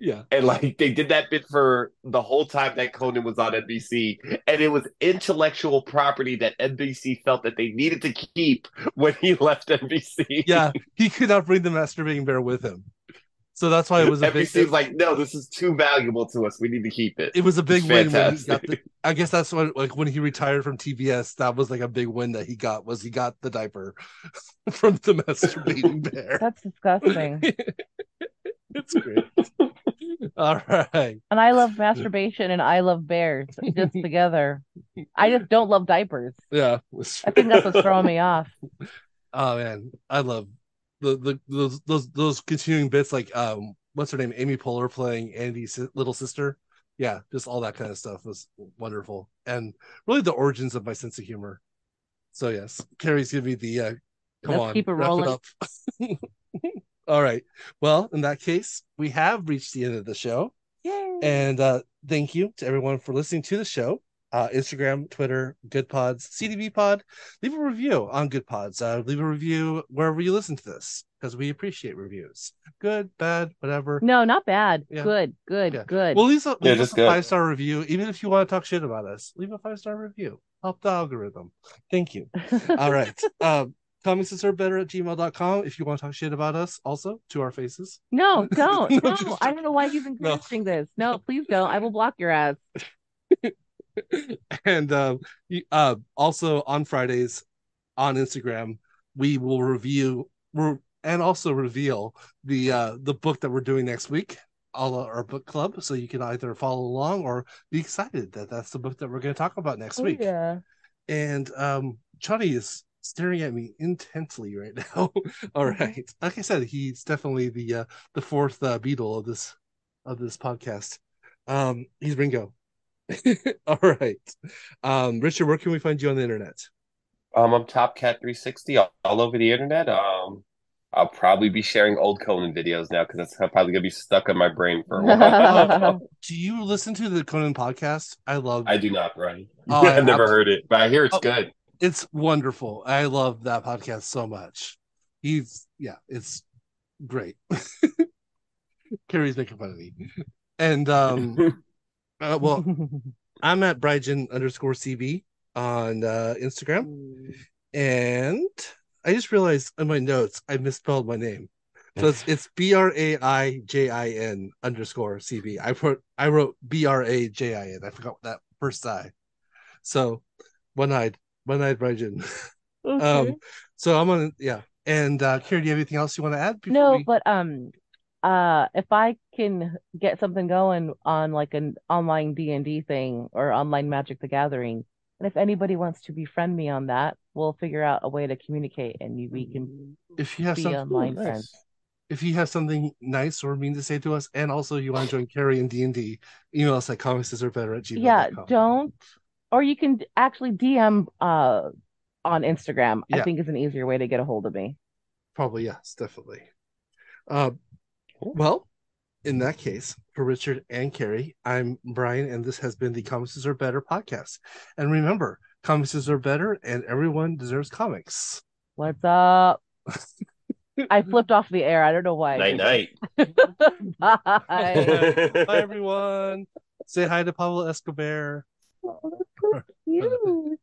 Yeah. And like they did that bit for the whole time that Conan was on NBC, and it was intellectual property that NBC felt that they needed to keep when he left NBC. Yeah, he could not bring the masturbating bear with him. So that's why it was a big NBC like, no, this is too valuable to us. We need to keep it. it was a big win when he got the I guess that's what like when he retired from TBS, that was like a big win that he got was he got the diaper from the masturbating bear. That's disgusting. It's great. All right. And I love masturbation and I love bears just together. I just don't love diapers. Yeah. I think that's what's throwing me off. Oh man, I love the, the those those those continuing bits like um what's her name Amy Poehler playing Andy's little sister. Yeah, just all that kind of stuff was wonderful and really the origins of my sense of humor. So yes, Carrie's giving me the uh come Let's on, keep it rolling. up. all right. Well, in that case, we have reached the end of the show. Yay. And uh, thank you to everyone for listening to the show. Uh, Instagram, Twitter, Good Pods, CDB Pod. Leave a review on Good Pods. Uh, leave a review wherever you listen to this because we appreciate reviews. Good, bad, whatever. No, not bad. Yeah. Good, good, Yeah. good. Well, leave, a, Yeah, leave us just a five star review. Even if you want to talk shit about us, leave a five star review. Help the algorithm. Thank you. All right. um, comics are better at gmail.com if you want to talk shit about us also to our faces. no, don't. No, No, I don't know why you've No. encouraging this. No, please don't. I will block your ass. and um, uh, also on Fridays on Instagram, we will review re- and also reveal the uh, the book that we're doing next week. All our book club, so you can either follow along or be excited that that's the book that we're going to talk about next Oh, week. yeah. And um, Johnny is staring at me intensely right now. All right, like I said, he's definitely the uh, the fourth uh, Beatle of this of this podcast. Um, he's Ringo. All right, um, Richard, where can we find you on the internet? Um, I'm Top Cat 360 all, all over the internet. Um, I'll probably be sharing old Conan videos now because that's probably gonna be stuck in my brain for a while. Do you listen to the Conan podcast? I love. I do not, Brian. Oh, I I've never heard it, but I hear it's Oh. good. It's wonderful. I love that podcast so much. He's yeah, it's great. Carrie's making fun of me, and um, uh, well, I'm at Brygen underscore CB on uh, Instagram, and I just realized in my notes I misspelled my name. So it's it's B R A I J I N underscore CB. I wrote I wrote B R A J I N. I forgot that first I. So one eyed, one eyed Brygen. Okay. Um, so I'm on yeah. And uh, Carrie, do you have anything else you want to add? before No, we- but um uh if I can get something going on like an online D&D thing or online Magic the Gathering, and if anybody wants to befriend me on that, we'll figure out a way to communicate and we can if you have be some, online Nice. friends. if you have something nice or mean to say to us, and also you want to join Carrie and D and D, email us at comics are better at gmail. Yeah, don't or you can actually DM uh on Instagram. I think is an easier way to get a hold of me. Probably yes, definitely. Uh, well, in that case, for Richard and Carrie, I'm Brian, and this has been the Comics Are Better podcast. And remember, comics are better, and everyone deserves comics. What's up? I flipped off the air. I don't know why. Night night. Bye. Bye, everyone. Say hi to Pablo Escobar. Oh, that's so cute.